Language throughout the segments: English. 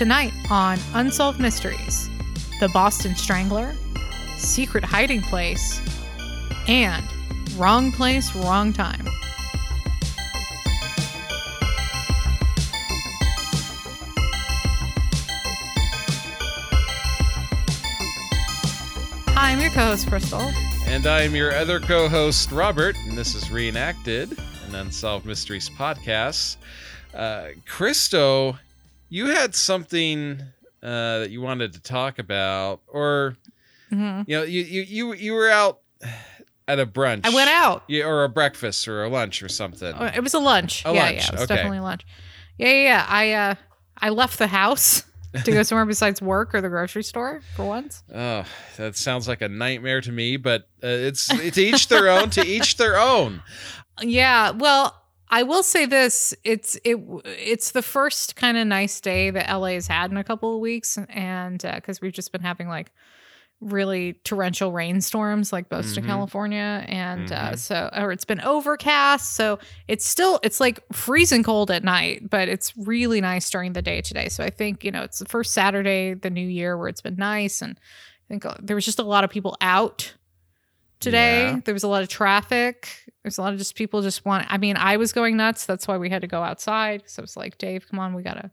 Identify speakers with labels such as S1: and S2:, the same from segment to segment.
S1: Tonight on Unsolved Mysteries The Boston Strangler, Secret Hiding Place, and Wrong Place, Wrong Time. Hi, I'm your co host, Crystal.
S2: And I'm your other co host, Robert, and this is Reenacted, an Unsolved Mysteries podcast. Uh, Christo, you had something uh, that you wanted to talk about, or,
S1: Mhm.
S2: you know, you, you, you, you were out at a brunch.
S1: I went out.
S2: Yeah, or a breakfast or a lunch or something.
S1: Oh, It was a lunch.
S2: A
S1: yeah,
S2: lunch,
S1: yeah, it was
S2: okay.
S1: definitely lunch. Yeah, yeah, yeah. I uh I left the house to go somewhere besides work or the grocery store for once.
S2: Oh, that sounds like a nightmare to me, but uh, it's to each their own. To each their own.
S1: Yeah, well, I will say this: it's it it's the first kind of nice day that LA has had in a couple of weeks, and because we've just been having like really torrential rainstorms like most of
S2: Mhm.
S1: California, and uh,
S2: Mhm.
S1: so or it's been overcast, so it's still it's like freezing cold at night, but it's really nice during the day today. So I think you know it's the first Saturday the new year where it's been nice, and I think uh, there was just a lot of people out today.
S2: Yeah.
S1: There was a lot of traffic. There's a lot of just people just want. I mean, I was going nuts. That's why we had to go outside. So I was like, Dave, come on, we gotta.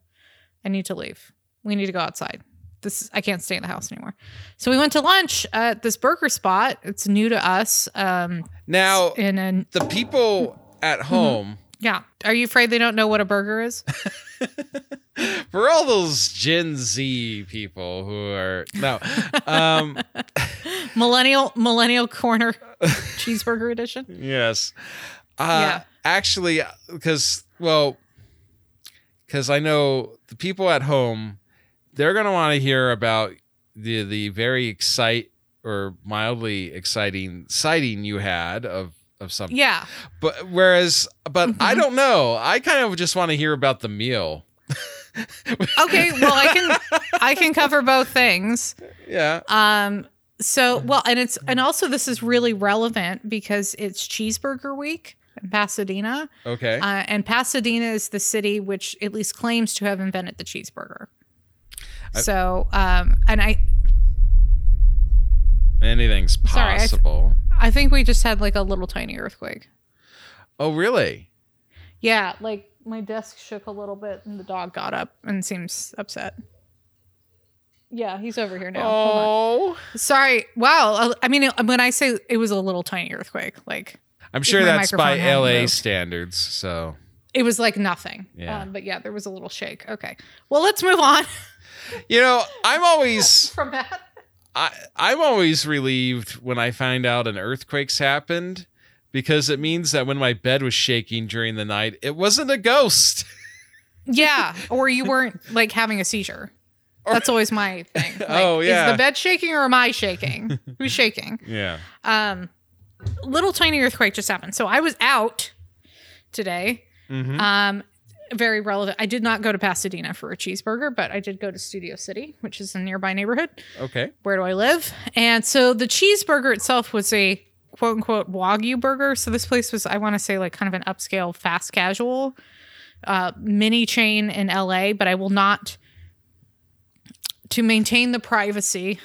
S1: I need to leave. We need to go outside. This I can't stay in the house anymore. So we went to lunch at this burger spot. It's new to us. Um,
S2: Now,
S1: in an
S2: the people at
S1: Mm-hmm.
S2: home.
S1: yeah. Are you afraid they don't know what a burger is?
S2: for all those Gen Z people who are no, um,
S1: millennial millennial corner cheeseburger edition.
S2: yes, uh,
S1: Yeah.
S2: actually, because well, because I know the people at home, they're gonna want to hear about the the very excite or mildly exciting sighting you had of of something.
S1: Yeah.
S2: But whereas, but I
S1: Mhm.
S2: don't know. I kind of just want to hear about the meal.
S1: Okay. Well, I can I can cover both things.
S2: Yeah.
S1: Um so well and it's and also this is really relevant because it's cheeseburger week in Pasadena.
S2: Okay.
S1: Uh, and Pasadena is the city which at least claims to have invented the cheeseburger.
S2: I-
S1: so um and I
S2: Anything's
S1: Sorry, I th-
S2: possible.
S1: I think we just had like a little tiny earthquake.
S2: oh, really?
S1: Yeah, like my desk shook a little bit and the dog got up and seems upset. Yeah, he's over here now.
S2: Oh,
S1: Sorry. Wow. Uh, I mean, when I say it was a little tiny earthquake, like
S2: I'm sure that's by LA
S1: moved.
S2: standards. So
S1: it was like nothing.
S2: Yeah.
S1: Um, but yeah, there was a little shake. Okay. Well, let's move on
S2: you know, I'm always
S1: from that.
S2: I, I'm always relieved when I find out an earthquake's happened because it means that when my bed was shaking during the night, it wasn't a ghost.
S1: Yeah. Or you weren't like having a seizure. That's always my thing. Like,
S2: Oh, yeah.
S1: Is the bed shaking or am I shaking? Who's shaking?
S2: Yeah.
S1: Um, little tiny earthquake just happened. So I was out today.
S2: hmm
S1: Um, very relevant. I did not go to Pasadena for a cheeseburger, but I did go to Studio City, which is a nearby neighborhood.
S2: okay.
S1: Where do I live? And so the cheeseburger itself was a quote unquote Wagyu burger. So this place was, I want to say, like kind of an upscale fast casual uh, mini chain in LA, but I will not, to maintain the privacy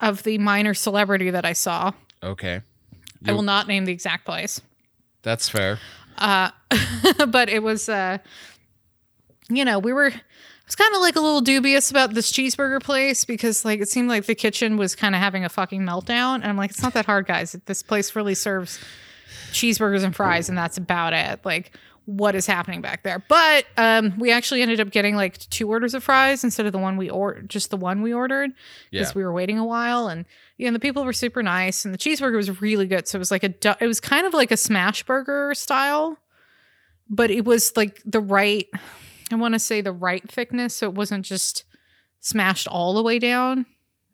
S1: of the minor celebrity that I saw,
S2: Okay.
S1: I will not name the exact place.
S2: That's fair.
S1: Uh, but it was, uh, you know, we were, I was kind of like a little dubious about this cheeseburger place because like it seemed like the kitchen was kind of having a fucking meltdown. And I'm like, it's not that hard, guys. This place really serves cheeseburgers and fries, and that's about it. Like, what is happening back there? But um, we actually ended up getting like two orders of fries instead of the one we ordered, just the one we ordered because
S2: Yeah.
S1: we were waiting a while and you know the people were super nice and the cheeseburger was really good so it was like a du- it was kind of like a smash burger style but it was like the right i want to say the right thickness so it wasn't just smashed all the way down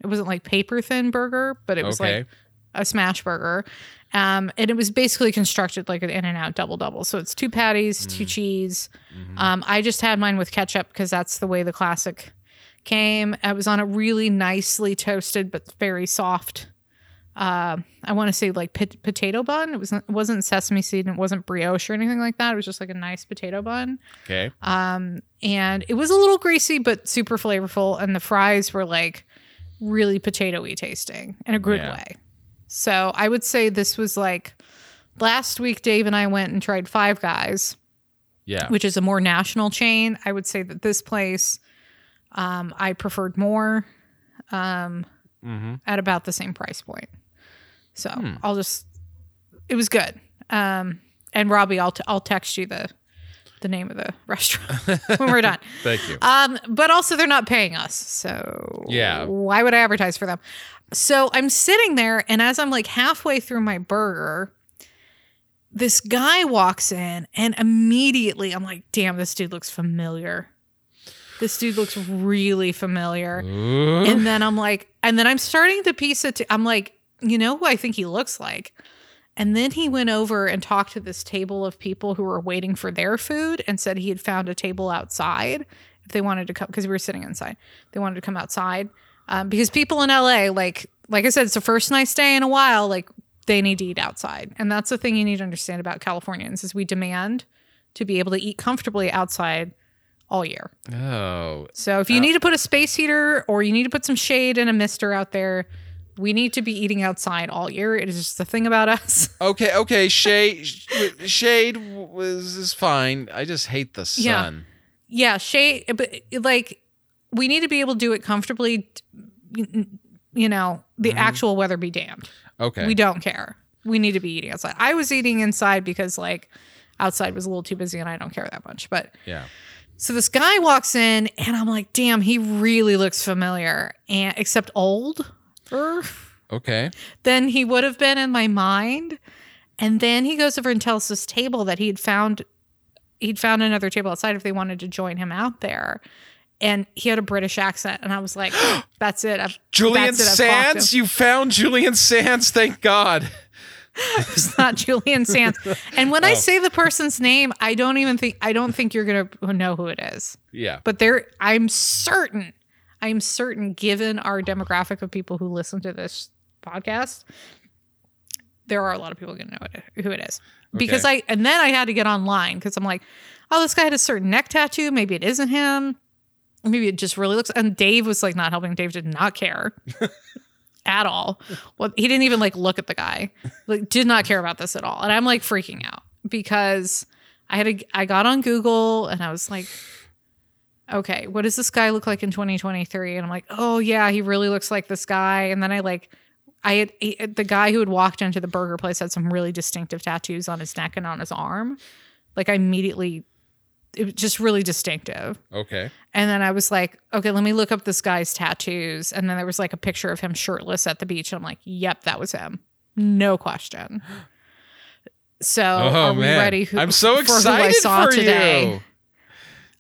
S1: it wasn't like paper thin burger but it was
S2: okay.
S1: like a smash burger um and it was basically constructed like an in and out double double so it's two patties two
S2: Mm.
S1: cheese
S2: Mhm.
S1: um, I just had mine with ketchup because that's the way the classic came. I was on a really nicely toasted but very soft uh, I want to say like pot- potato bun. It wasn't it wasn't sesame seed and it wasn't brioche or anything like that. It was just like a nice potato bun.
S2: Okay.
S1: Um, and it was a little greasy but super flavorful, and the fries were like really potatoy tasting in a good
S2: Yeah.
S1: way. So I would say this was like last week. Dave and I went and tried Five Guys,
S2: Yeah.
S1: which is a more national chain. I would say that this place um, I preferred more um,
S2: Mm-hmm.
S1: at about the same price point. So
S2: Hmm.
S1: I'll just, it was good. Um, and Robbie, I'll, t- I'll text you the, the name of the restaurant when we're done.
S2: Thank you.
S1: Um, but also they're not paying us. So
S2: Yeah.
S1: why would I advertise for them? So I'm sitting there and as I'm like halfway through my burger, this guy walks in and immediately I'm like, damn, this dude looks familiar. This dude looks really familiar.
S2: Ooh.
S1: And then I'm like, and then I'm starting to piece it. To, I'm like, you know who I think he looks like? And then he went over and talked to this table of people who were waiting for their food and said he had found a table outside if they wanted to come because we were sitting inside. They wanted to come outside um, because people in LA, like like I said, it's the first nice day in a while. Like they need to eat outside, and that's the thing you need to understand about Californians is we demand to be able to eat comfortably outside all year.
S2: oh.
S1: So if you
S2: Uh,
S1: need to put a space heater or you need to put some shade and a mister out there, we need to be eating outside all year. It is just the thing about us.
S2: Okay. Okay. Shade. Shade was is fine. I just hate the
S1: Yeah.
S2: sun.
S1: yeah, shade, but like we need to be able to do it comfortably. You know, the
S2: Mhm.
S1: actual weather be damned.
S2: Okay.
S1: We don't care. We need to be eating outside. I was eating inside because like outside was a little too busy and I don't care that much. But
S2: yeah.
S1: So this guy walks in, and I'm like, damn, he really looks familiar, and except old
S2: Okay.
S1: Then he would have been in my mind. And then he goes over and tells this table that he'd found he'd found another table outside if they wanted to join him out there. And he had a British accent, and I was like, "That's it, I've,
S2: Julian
S1: that's it, I've
S2: Sands. You found Julian Sands. Thank God.
S1: It's not Julian Sands." And when I
S2: Oh.
S1: say the person's name, I don't even think I don't think you're gonna know who it is.
S2: Yeah.
S1: but there i'm certain i'm certain given our demographic of people who listen to this podcast there are a lot of people going to know it, who it is because i and then i had to get online because i'm like oh this guy had a certain neck tattoo maybe it isn't him maybe it just really looks and dave was like not helping dave did not care at all well he didn't even like look at the guy like did not care about this at all and i'm like freaking out because i had a i got on google and i was like okay, what does this guy look like in 2023? And I'm like, oh yeah, he really looks like this guy. And then I like, I had he- the guy who had walked into the burger place had some really distinctive tattoos on his neck and on his arm. Like I immediately, it was just really distinctive.
S2: Okay.
S1: And then I was like, okay, let me look up this guy's tattoos. And then there was like a picture of him shirtless at the beach. And I'm like, yep, that was him. No question. So
S2: Oh
S1: are we
S2: man.
S1: ready? who-
S2: I'm so excited
S1: for who I saw
S2: for
S1: today?
S2: you.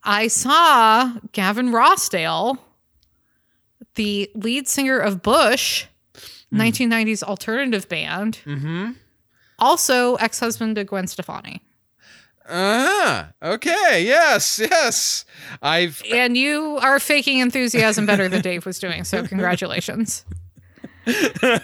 S1: I saw Gavin Rossdale, the lead singer of Bush,
S2: Hmm.
S1: 1990s alternative band,
S2: Mm-hmm.
S1: also ex husband to Gwen Stefani.
S2: Uh-huh. Okay. Yes. Yes. I've
S1: And you are faking enthusiasm better than Dave was doing. So, congratulations.
S2: that,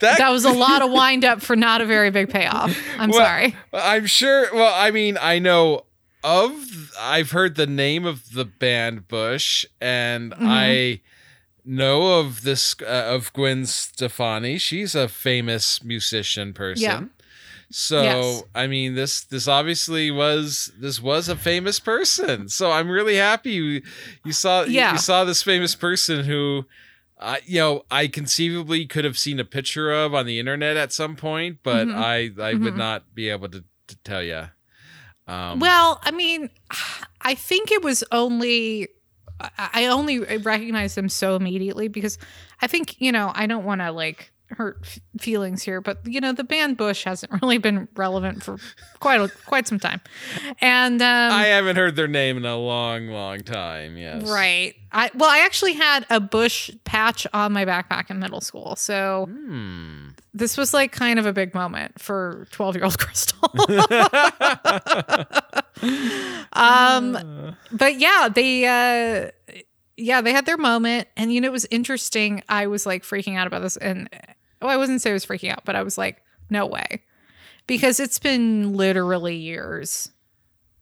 S1: That was a lot of wind up for not a very big payoff. I'm
S2: Well,
S1: sorry.
S2: I'm sure. Well, I mean, I know of. I've heard the name of the band Bush, and
S1: Mhm.
S2: I know of this uh, of Gwen Stefani. She's a famous musician person.
S1: Yeah.
S2: So
S1: Yes.
S2: I mean, this this obviously was this was a famous person. So I'm really happy you, you saw you-
S1: Yeah.
S2: you saw this famous person who. Uh, you know, I conceivably could have seen a picture of on the internet at some point, but
S1: Mhm.
S2: I I would
S1: Mhm.
S2: not be able to, to tell you. Um,
S1: Well, I mean, I think it was only I I only recognized him so immediately because I think you know I don't want to like hurt f- feelings here, but you know the band Bush hasn't really been relevant for quite a, quite some time, and um,
S2: I haven't heard their name in a long, long time. Yes.
S1: right. I well, I actually had a Bush patch on my backpack in middle school, so
S2: Hmm.
S1: this was like kind of a big moment for twelve year old Crystal. um, but yeah, they uh yeah, they had their moment and you know it was interesting. I was like freaking out about this and Oh, I wasn't say I was freaking out, but I was like, no way. Because it's been literally years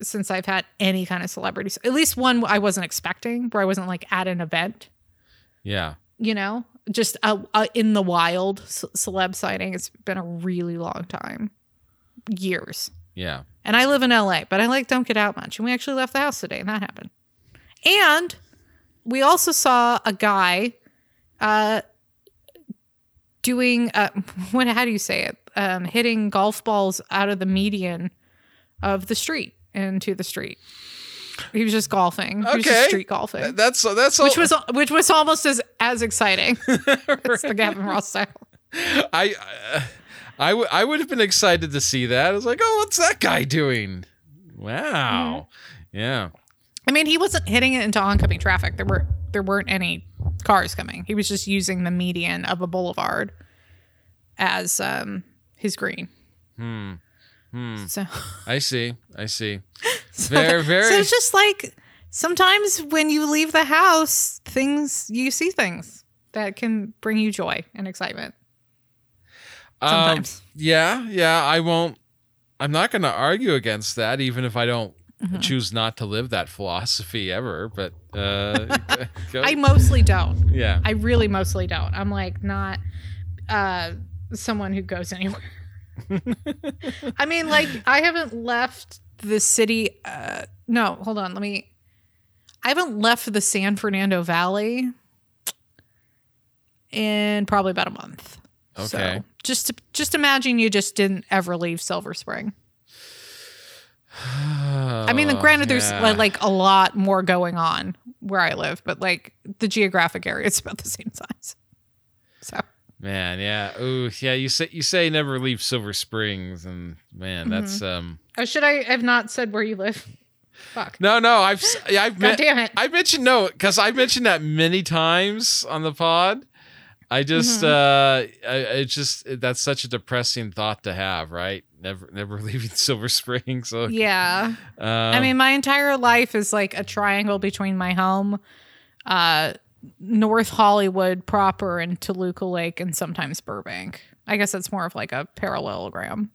S1: since I've had any kind of celebrities. At least one I wasn't expecting, where I wasn't like at an event,
S2: Yeah.
S1: you know, just a, a in the wild c- celeb sighting. It's been a really long time, years.
S2: Yeah.
S1: And I live in LA, but I like don't get out much. And we actually left the house today, and that happened. And we also saw a guy uh doing uh what how do you say it? Um hitting golf balls out of the median of the street into the street. He was just golfing. He was
S2: Okay.
S1: just street golfing.
S2: That's so that's
S1: which was which was almost as as exciting as the Gavin Rossdale.
S2: I uh, I w- I would have been excited to see that. I was like, oh, what's that guy doing? Wow.
S1: Mm-hmm.
S2: Yeah.
S1: I mean, he wasn't hitting it into oncoming traffic. There were there weren't any cars coming. He was just using the median of a boulevard as um his green.
S2: Hmm. Hmm.
S1: So,
S2: I see. I see.
S1: so
S2: Very,
S1: so it's just like sometimes when you leave the house, things you see things that can bring you joy and excitement.
S2: Um,
S1: Sometimes.
S2: yeah. Yeah. I won't. I'm not going to argue against that, even if I don't
S1: Mm-hmm.
S2: choose not to live that philosophy ever. But uh, go-
S1: I mostly don't.
S2: yeah.
S1: I really mostly don't. I'm like not uh someone who goes anywhere. I mean, like I haven't left the city uh no, hold on, let me I haven't left the San Fernando Valley in probably about a month. So,
S2: Okay.
S1: just just imagine you just didn't ever leave Silver Spring. I mean,
S2: Oh,
S1: granted, there's
S2: yeah.
S1: li- like a lot more going on where I live, but like the geographic area is about the same size. So
S2: Man, yeah. Ooh, yeah. You say you say never leave Silver Springs, and man, that's
S1: Mm-hmm.
S2: um.
S1: Oh, should I have not said where you live? Fuck.
S2: No, no. I've yeah, I've
S1: God
S2: met,
S1: damn it.
S2: I mentioned no because I've mentioned that many times on the pod. I just
S1: Mm-hmm.
S2: uh, I, it's just that's such a depressing thought to have, right? Never, never leaving Silver Springs. So,
S1: yeah.
S2: um,
S1: I mean, my entire life is like a triangle between my home, uh, North Hollywood proper, and Toluca Lake, and sometimes Burbank. I guess it's more of like a parallelogram.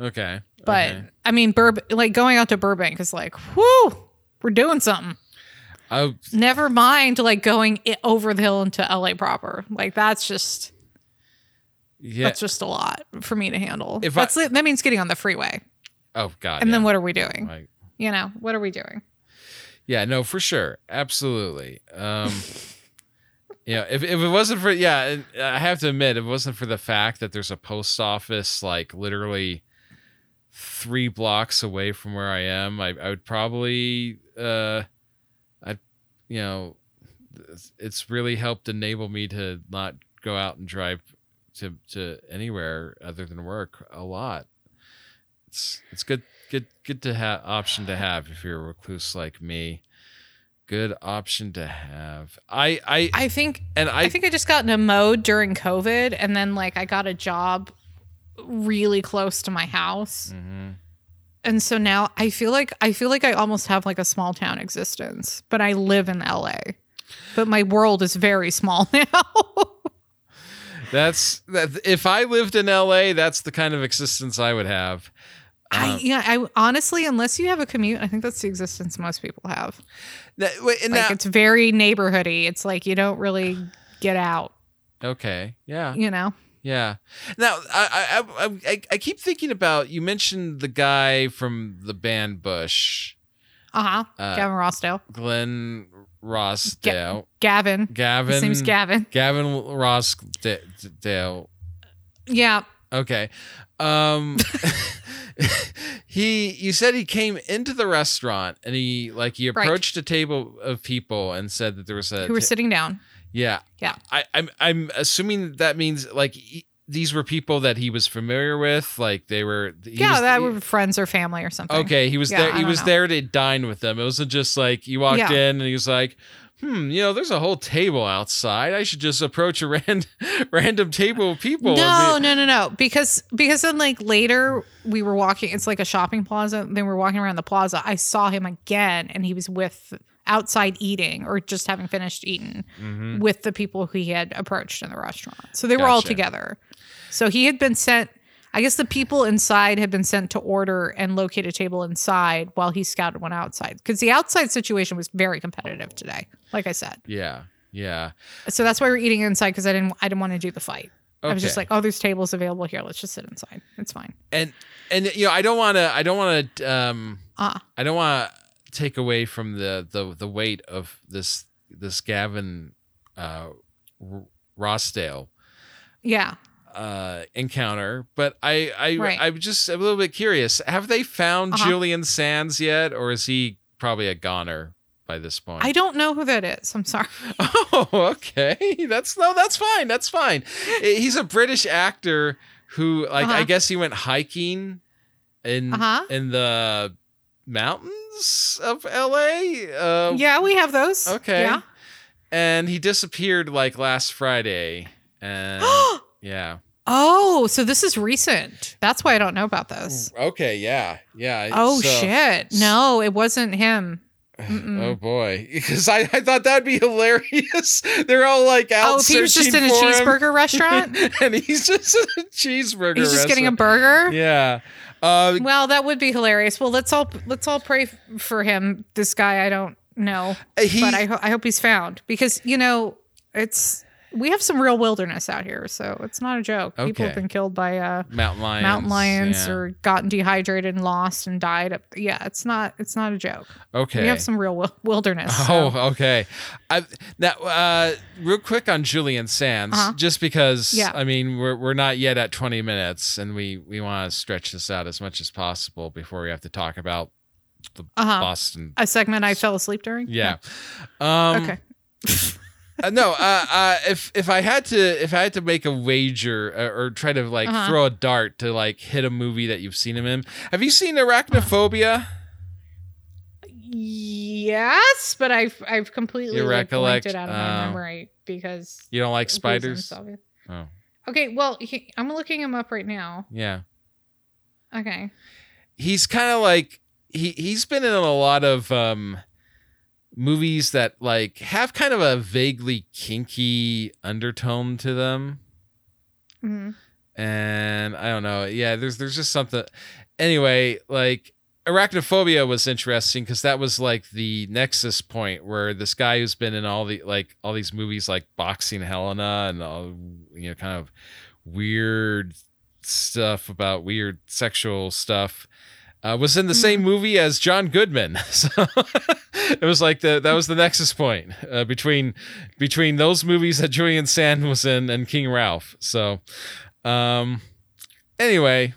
S2: okay,
S1: But
S2: okay.
S1: I mean, Burb like going out to Burbank is like, whoo, we're doing something.
S2: I,
S1: Never mind like going over the hill into LA proper. Like that's just
S2: yeah.
S1: that's just a lot for me to handle.
S2: If
S1: that's it. that means getting on the freeway.
S2: oh God.
S1: And
S2: yeah.
S1: then what are we doing?
S2: Like,
S1: You know, what are we doing?
S2: Yeah, no, for sure, absolutely. Um, yeah, if if it wasn't for yeah, I have to admit, if it wasn't for the fact that there's a post office like literally three blocks away from where I am, I, I would probably uh, I, you know, it's really helped enable me to not go out and drive to to anywhere other than work a lot. It's it's good good good to have option to have if you're a recluse like me. Good option to have. I I
S1: I think
S2: and I,
S1: I think I just got in a mode during COVID and then like I got a job really close to my house.
S2: Mhm.
S1: And so now I feel like I feel like I almost have like a small town existence, but I live in LA. But my world is very small now.
S2: That's that. If I lived in L.A., that's the kind of existence I would have.
S1: I yeah, I honestly unless you have a commute, I think that's the existence most people have.
S2: That, wait,
S1: Like
S2: now-
S1: it's very neighborhoody. It's like you don't really get out,
S2: okay, yeah,
S1: you know.
S2: yeah. Now I I, I I I keep thinking about you mentioned the guy from the band Bush,
S1: Uh-huh.
S2: Uh,
S1: Gavin Rossdale.
S2: Glenn Rossdale,
S1: Gavin.
S2: Gavin.
S1: His name's Gavin.
S2: Gavin Rossdale.
S1: Yeah.
S2: Okay. Um he you said he came into the restaurant and he like he
S1: Right.
S2: approached a table of people and said that there was a
S1: Who were
S2: ta-
S1: sitting down.
S2: yeah.
S1: Yeah.
S2: I I'm I'm assuming that means like he, these were people that he was familiar with like they were he
S1: yeah,
S2: was-
S1: that
S2: he-
S1: were friends or family or something.
S2: Okay, he was
S1: Yeah,
S2: there
S1: I
S2: he was
S1: know.
S2: there to dine with them. It wasn't just like he walked
S1: Yeah.
S2: in and he was like Hmm, you know, there's a whole table outside. I should just approach a random random table of people.
S1: No,
S2: be-
S1: no, no, no. Because because then like later we were walking. It's like a shopping plaza. Then we're walking around the plaza. I saw him again, and he was with outside eating or just having finished eating
S2: hmm
S1: with the people who he had approached in the restaurant. So they were all together. So he had been sent. I guess the people inside had been sent to order and locate a table inside while he scouted one outside because the outside situation was very competitive today. Like I said,
S2: Yeah. Yeah.
S1: so that's why we're eating inside because I didn't. I didn't want to do the fight. I was just like, oh, there's tables available here. Let's just sit inside. It's fine.
S2: and and you know I don't want to I don't want to um
S1: Ah,
S2: I don't want to take away from the the the weight of this this Gavin uh Rossdale
S1: yeah.
S2: Uh encounter but I I
S1: Right.
S2: I'm just a little bit curious have they found
S1: Uh-huh.
S2: Julian Sands yet or is he probably a goner by this point
S1: I don't know who that is. I'm sorry.
S2: Oh, okay. That's no, that's fine. That's fine. He's a British actor who, like, I
S1: Uh-huh.
S2: guess he went hiking in
S1: Uh-huh.
S2: in the mountains of L.A. Uh,
S1: yeah, we have those.
S2: Okay.
S1: Yeah.
S2: and he disappeared like last Friday. And yeah.
S1: oh, so this is recent. That's why I don't know about this.
S2: Okay. Yeah. Yeah.
S1: Oh
S2: so-
S1: shit! No, it wasn't him. Mm-mm.
S2: Oh boy, because I, I thought that'd be hilarious. They're all like out
S1: Oh, was just in a
S2: for him.
S1: cheeseburger restaurant,
S2: and he's just in a cheeseburger. Restaurant.
S1: He's just getting a burger.
S2: Yeah. Uh,
S1: Well, that would be hilarious. Well, let's all let's all pray for him. This guy, I don't know,
S2: he,
S1: but I ho- I hope he's found because you know it's we have some real wilderness out here, so it's not a joke. People have been killed by uh,
S2: mountain lions.
S1: mountain lions
S2: yeah.
S1: or gotten dehydrated and lost and died. Yeah, it's not it's not a joke.
S2: okay.
S1: We have some real wil- wilderness. so-
S2: Oh, okay. I, now, uh, real quick on Julian Sands,
S1: Uh-huh.
S2: just because
S1: Yeah.
S2: I mean we're we're not yet at 20 minutes, and we we want to stretch this out as much as possible before we have to talk about the
S1: Uh-huh.
S2: Boston.
S1: a segment I fell asleep during.
S2: Yeah. Um,
S1: Okay.
S2: uh, no. Uh, uh, if if I had to if I had to make a wager uh, or try to like
S1: Uh-huh.
S2: throw a dart to like hit a movie that you've seen him in, have you seen Arachnophobia?
S1: Yes, but I've I've completely
S2: You
S1: like, blanked it out of my
S2: oh.
S1: memory because
S2: You don't like spiders? Oh,
S1: Okay, well, he, I'm looking him up right now.
S2: yeah.
S1: Okay.
S2: he's kind of like he he's been in a lot of um movies that like have kind of a vaguely kinky undertone to them.
S1: Mhm.
S2: and i don't know. Yeah there's there's just something. Anyway like arachnophobia was interesting because that was like the nexus point where this guy who's been in all the like all these movies like boxing helena and all you know kind of weird stuff about weird sexual stuff uh, was in the same movie as John Goodman. So it was like the that was the nexus point uh, between between those movies that Julian Sand was in and King Ralph. So um anyway,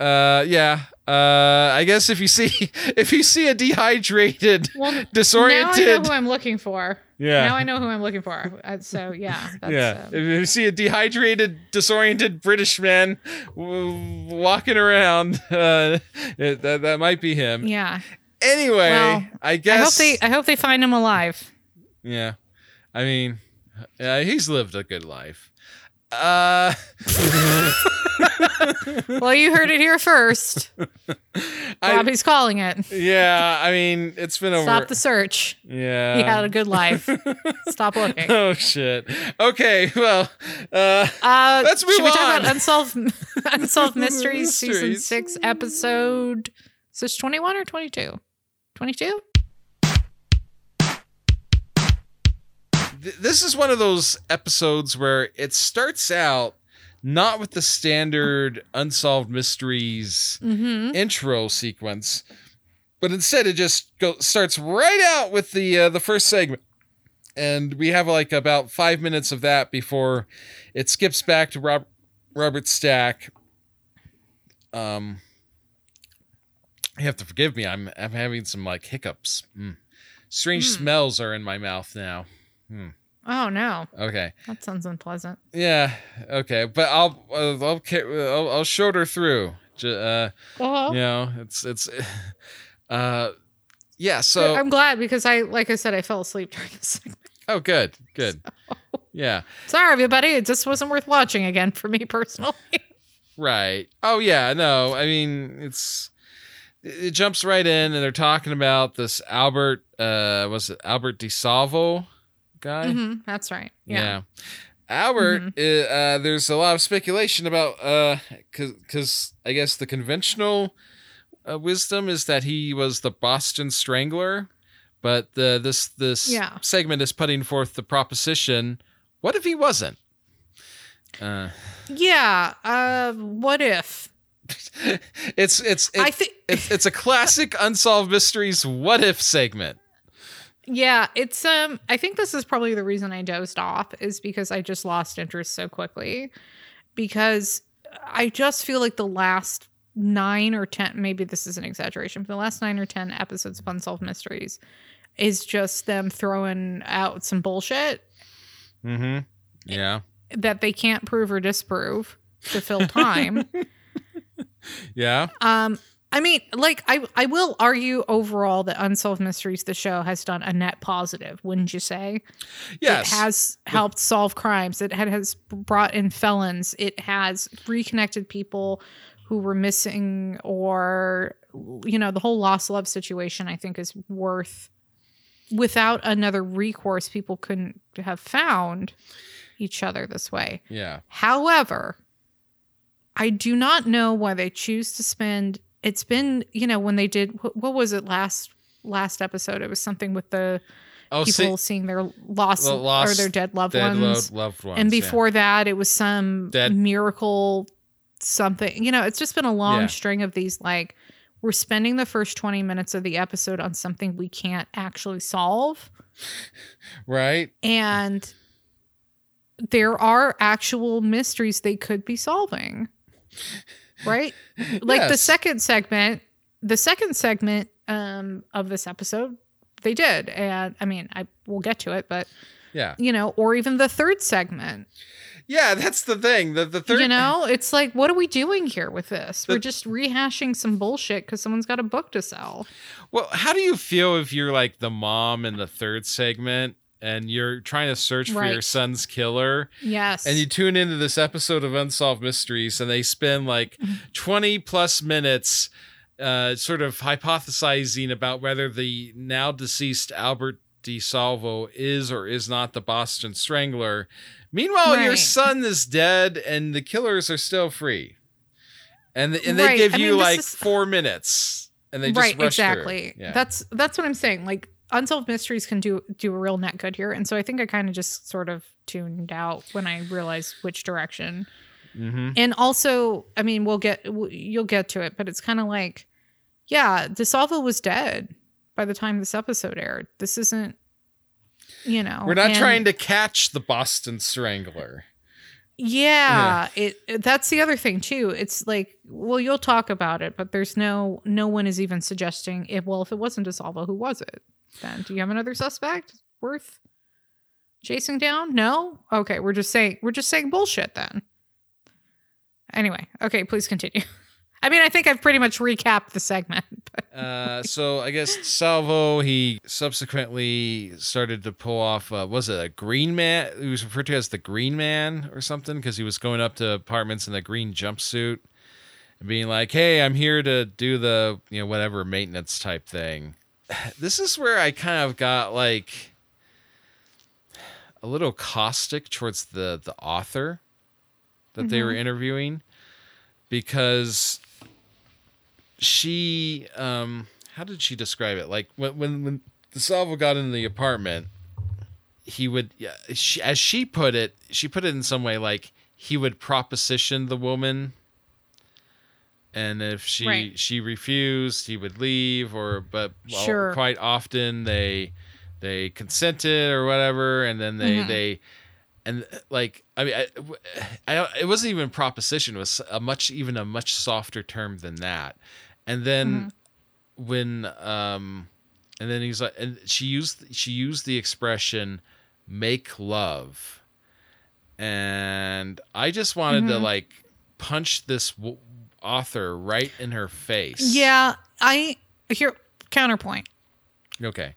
S2: uh yeah, uh I guess if you see if you see a dehydrated
S1: Well, now I know
S2: disoriented
S1: who I'm looking for.
S2: Yeah
S1: Now I know who I'm looking for. Uh, so yeah, that's,
S2: yeah,
S1: um,
S2: if you see a dehydrated, disoriented British man w- walking around, uh, it- that that might be him.
S1: yeah.
S2: Anyway,
S1: Well,
S2: I
S1: I
S2: guess.
S1: hope they I hope they find him alive.
S2: yeah, I mean, uh, he's lived a good life. Uh,
S1: Well, you heard it here first.
S2: I,
S1: Bobby's calling it.
S2: yeah, I mean, it's been over.
S1: Stop the search.
S2: yeah.
S1: He had a good life. Stop looking.
S2: oh shit. Okay, well, uh,
S1: Uh,
S2: Let's move
S1: should we talk
S2: on.
S1: about unsolved unsolved mysteries, season six, episode? Is this twenty one or twenty two? Twenty two.
S2: this is one of those episodes where it starts out not with the standard unsolved mysteries
S1: Mm-hmm.
S2: intro sequence, but instead it just go starts right out with the uh, the first segment, and we have like about five minutes of that before it skips back to Rob, Robert Stack. Um, you have to forgive me. I'm I'm having some like hiccups. Mm. Strange
S1: Hmm.
S2: smells are in my mouth now.
S1: Oh no,
S2: Okay.
S1: that sounds unpleasant.
S2: Yeah. Okay. But I'll I'll I'll, I'll shoulder through. Uh,
S1: Oh,
S2: you know, it's it's. Uh, yeah. So
S1: I'm glad because I, like I said, I fell asleep during this. segment.
S2: oh, good, good. Yeah.
S1: Sorry, everybody. It just wasn't worth watching again for me personally.
S2: Right. Oh yeah. No. I mean, it's it it jumps right in, and they're talking about this Albert. Uh, was it Albert DeSalvo guy?
S1: Mhm, that's right.
S2: Yeah.
S1: Yeah.
S2: Albert, uh, uh, there's a lot of speculation about, uh, because I guess the conventional uh, wisdom is that he was the Boston Strangler, but the this this
S1: Yeah.
S2: segment is putting forth the proposition: what if he wasn't? Uh,
S1: Yeah. Uh, what if?
S2: it's it's
S1: I think.
S2: it's it's a classic unsolved mysteries what if segment.
S1: Yeah, it's um I think this is probably the reason I dozed off is because I just lost interest so quickly because I just feel like the last 9 or 10 maybe this is an exaggeration, but the last 9 or 10 episodes of Unsolved Mysteries is just them throwing out some bullshit
S2: Mm-hmm. Yeah.
S1: that they can't prove or disprove to fill time.
S2: Yeah.
S1: Um, I mean, like I I will argue overall that Unsolved Mysteries, the show, has done a net positive, wouldn't you say?
S2: Yes.
S1: It has helped solve crimes. It has brought in felons. It has reconnected people who were missing or you know, the whole lost love situation I think is worth without another recourse people couldn't have found each other this way.
S2: yeah.
S1: However, I do not know why they choose to spend. It's been, you know, when they did wh- what was it last last episode? It was something with the
S2: Oh,
S1: people
S2: see,
S1: seeing their lost,
S2: Well,
S1: or their dead loved
S2: dead
S1: ones.
S2: lo- loved ones.
S1: and
S2: yeah.
S1: before that, it was some
S2: Dead-
S1: miracle something. You know, it's just been a long
S2: Yeah.
S1: string of these like we're spending the first 20 minutes of the episode on something we can't actually solve
S2: right?
S1: and there are actual mysteries they could be solving right? Like the second segment the second segment um of this episode they did. And i mean i will get to it but
S2: Yeah.
S1: you know or even the third segment.
S2: Yeah, that's the thing. The the third
S1: you know it's like what are we doing here with this?
S2: The-
S1: we're just rehashing some bullshit because someone's got a book to sell.
S2: Well, how do you feel if you're like the mom in the third segment and you're trying to search for your son's killer
S1: yes
S2: and you tune into this episode of Unsolved Mysteries and they spend like
S1: Mm-hmm.
S2: 20 plus minutes uh, sort of hypothesizing about whether the now deceased Albert DeSalvo is or is not the Boston Strangler. Meanwhile, your son is dead and the killers are still free. And, and they
S1: Right.
S2: give
S1: I
S2: you
S1: mean,
S2: like
S1: is-
S2: four minutes and they just
S1: right exactly
S2: Yeah.
S1: that's that's what i'm saying like unsolved mysteries can do do a real net good here. And so i think i kind of just sort of tuned out when i realized which direction.
S2: Mhm.
S1: and also i mean we'll get you'll get to it but it's kind of like yeah desalvo was dead by the time this episode aired. This isn't you know
S2: We're not
S1: and-
S2: trying to catch the Boston Strangler.
S1: yeah, It, it that's the other thing too. It's like well you'll talk about it but there's no no one is even suggesting if well if it wasn't desalvo who was it then do you have another suspect worth chasing down no okay we're just saying we're just saying bullshit then anyway okay please continue i mean i think i've pretty much recapped the segment
S2: Uh, so I guess Salvo he subsequently started to pull off. Uh, was it a green man? He was referred to as the Green Man or something because he was going up to apartments in a green jumpsuit and being like, "Hey, I'm here to do the you know whatever maintenance type thing." This is where I kind of got like a little caustic towards the the author that they were interviewing because she um how did she describe it? Like when when when the DeSalvo got in the apartment he would yeah she, as she put it she put it in some way like he would proposition the woman and if she
S1: Right.
S2: she refused he would leave or but well,
S1: Sure.
S2: quite often they they consented or whatever and then they
S1: Mhm.
S2: they and uh, like I mean, I, I it wasn't even proposition. It was a much even a much softer term than that. And then when um, and then he's like, and she used she used the expression "make love," and I just wanted to
S1: Mhm.
S2: like punch this w- author right in her face.
S1: yeah i here counterpoint
S2: Okay.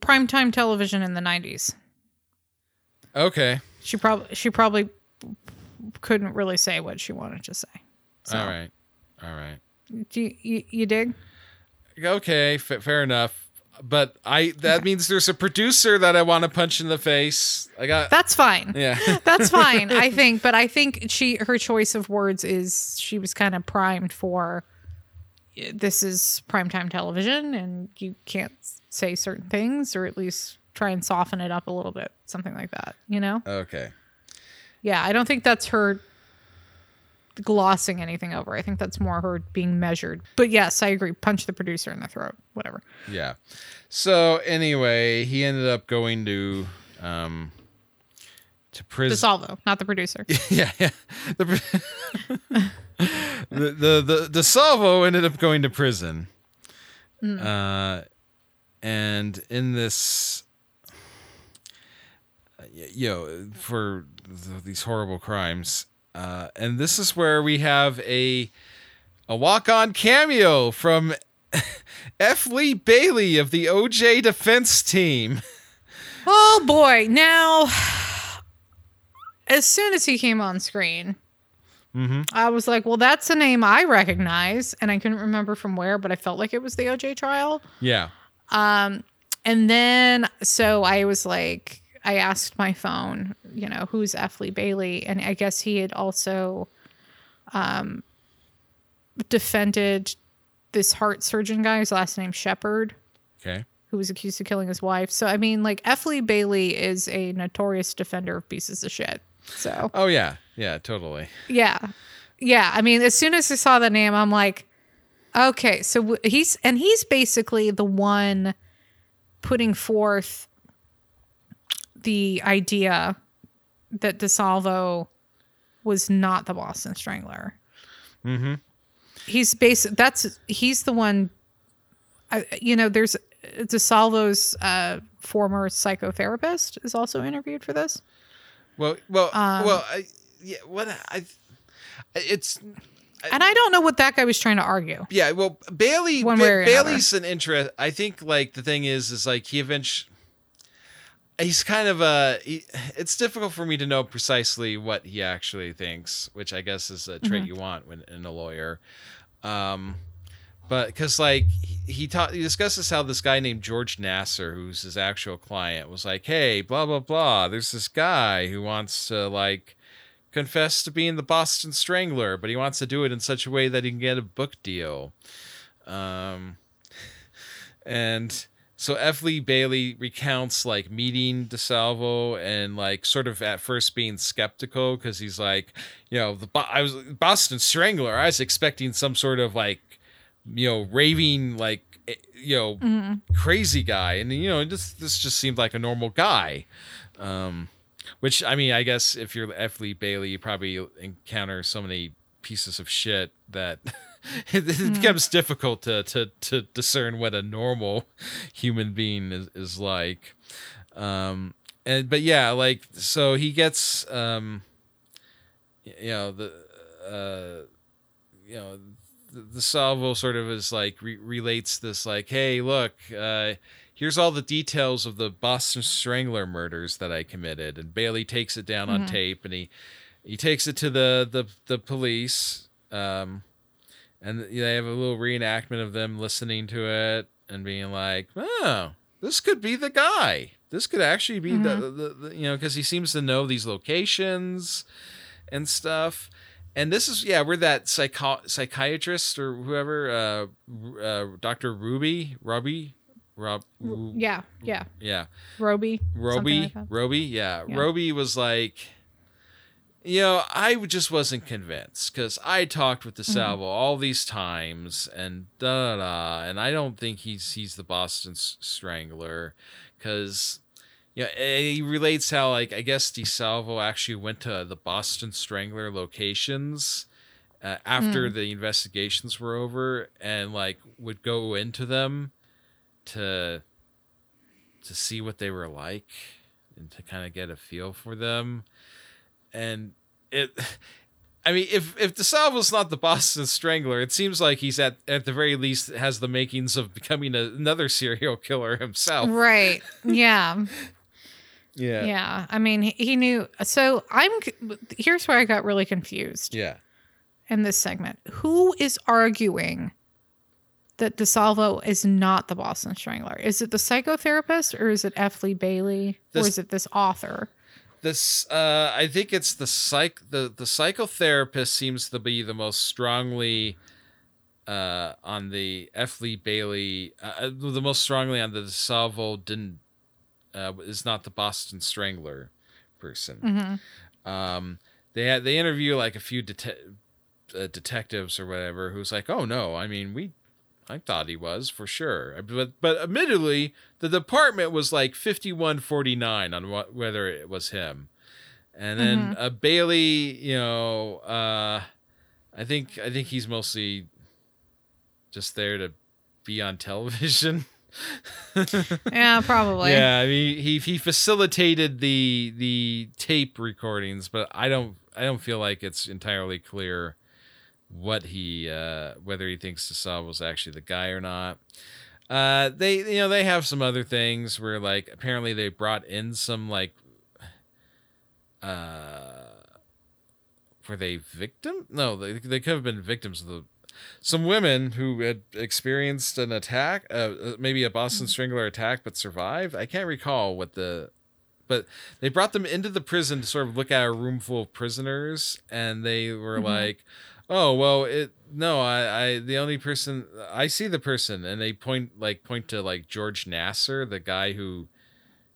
S1: primetime television in the 90s
S2: Okay.
S1: she probably she probably couldn't really say what she wanted to say. So,
S2: All right. All right.
S1: Do you, you, you dig?
S2: okay, fa- fair enough. But I that means there's a producer that I want to punch in the face. I got
S1: That's fine.
S2: yeah.
S1: That's fine, I think. But I think she her choice of words is she was kind of primed for this is primetime television and you can't say certain things or at least try and soften it up a little bit, something like that. You know?
S2: okay.
S1: Yeah, I don't think that's her glossing anything over. I think that's more her being measured. But yes, I agree. Punch the producer in the throat. Whatever.
S2: Yeah. So anyway, he ended up going to um to prison.
S1: DeSalvo, not the producer.
S2: yeah, yeah. The, the, the the DeSalvo ended up going to prison. Uh, and in this, you know, for th- these horrible crimes. Uh, and this is where we have a a walk on cameo from F. Lee Bailey of the OJ defense team.
S1: Oh boy. Now, as soon as he came on screen, I was like, well, that's a name I recognize. And I couldn't remember from where, but I felt like it was the OJ trial.
S2: Yeah.
S1: Um, and then so I was like, I asked my phone, you know, who's F. Lee Bailey? And I guess he had also um, defended this heart surgeon guy, his last name Sheppard,
S2: Okay.
S1: who was accused of killing his wife. So, I mean, like, F. Lee Bailey is a notorious defender of pieces of shit. So,
S2: Oh yeah. Yeah. Totally.
S1: yeah. Yeah. I mean, as soon as I saw the name, I'm like, okay. So w- he's, and he's basically the one putting forth the idea that DeSalvo was not the Boston Strangler.
S2: Mm-hmm.
S1: He's basic. That's, he's the one, I, you know, there's DeSalvo's uh, former psychotherapist is also interviewed for this.
S2: Well, well,
S1: Um,
S2: well. I, yeah. What I, it's
S1: And I don't know what that guy was trying to argue.
S2: yeah. Well, Bailey. Ba-
S1: way or another.
S2: Bailey's an interest. I think like the thing is, is like he eventually. He's kind of a. He, it's difficult for me to know precisely what he actually thinks, which I guess is a trait
S1: Mm-hmm.
S2: you want when in a lawyer. Um, but because like he taught, he discusses how this guy named George Nassar, who's his actual client, was like, "Hey, blah blah blah. There's this guy who wants to like confess to being the Boston Strangler, but he wants to do it in such a way that he can get a book deal." Um, and so F. Lee Bailey recounts like meeting DeSalvo and like sort of at first being skeptical because he's like, you know, the Bo- I was Boston Strangler. I was expecting some sort of like, you know, raving like, eh, you know, crazy guy, and you know, this this just seemed like a normal guy. Um, which I mean, I guess if you're F. Lee Bailey, you probably encounter so many pieces of shit that it, it becomes difficult to, to to discern what a normal human being is, is like. Um, and but yeah, like so he gets um, you know the uh, you know the, DeSalvo sort of is like re- relates this like, hey, look, uh, here's all the details of the Boston Strangler murders that I committed, and Bailey takes it down on tape, and he he takes it to the the the police, um, and they have a little reenactment of them listening to it and being like, oh, this could be the guy. This could actually be the, the, the you know because he seems to know these locations and stuff. And this is yeah, we're that psycho- psychiatrist or whoever, uh, uh, Doctor Ruby, Robbie, Rob,
S1: Yeah, yeah.
S2: yeah,
S1: Robey.
S2: Robey,
S1: like.
S2: Robey, yeah.
S1: Yeah.
S2: Robey was like, you know, I just wasn't convinced because I talked with
S1: Mm-hmm.
S2: DeSalvo all these times and da da da, and I don't think he's he's the Boston Strangler because. Yeah, he relates how like I guess DeSalvo actually went to the Boston Strangler locations uh, after
S1: Hmm.
S2: the investigations were over, and like would go into them to to see what they were like and to kind of get a feel for them. And it I mean if if DeSalvo's not the Boston Strangler, it seems like he's at at the very least has the makings of becoming a, another serial killer himself.
S1: Right. Yeah.
S2: Yeah.
S1: yeah. I mean, he, he knew. So I'm. Here's where I got really confused
S2: Yeah.
S1: in this segment. Who is arguing that DeSalvo is not the Boston Strangler? Is it the psychotherapist or is it F. Lee Bailey
S2: This-
S1: or is it this author?
S2: This uh I think it's the psych the the psychotherapist seems to be the most strongly uh on the F. Lee Bailey uh, uh, the most strongly on the DeSalvo didn't uh, is not the Boston Strangler person.
S1: hmm
S2: um they had they interview like a few dete- uh, detectives or whatever who's like oh no i mean we i thought he was for sure. But but admittedly the department was like 5149 on what whether it was him. And then uh, bailey you know uh i think i think he's mostly just there to be on television.
S1: Yeah, probably.
S2: yeah, I mean he he facilitated the the tape recordings, but I don't I don't feel like it's entirely clear what he uh whether he thinks DeSalvo was actually the guy or not. Uh they you know they have some other things where like apparently they brought in some like uh were they victim? No, they they could have been victims of the some women who had experienced an attack, uh, uh, maybe a Boston Strangler attack, but survived. I can't recall what the, but they brought them into the prison to sort of look at a room full of prisoners, and they were
S1: Mhm.
S2: like, "Oh well, it no, I, I the only person I see the person," and they point like point to like George Nassar, the guy who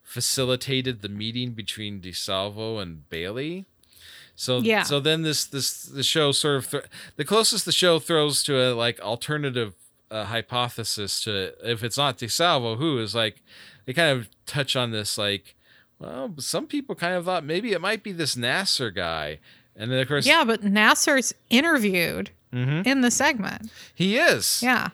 S2: facilitated the meeting between DeSalvo and Bailey. So
S1: Yeah.
S2: so then this this the show sort of th- the closest the show throws to a like alternative uh, hypothesis to if it's not DeSalvo who is like they kind of touch on this like well some people kind of thought maybe it might be this Nasser guy and then of course
S1: Yeah, but Nasser's interviewed
S2: Mhm.
S1: in the segment.
S2: he is
S1: Yeah.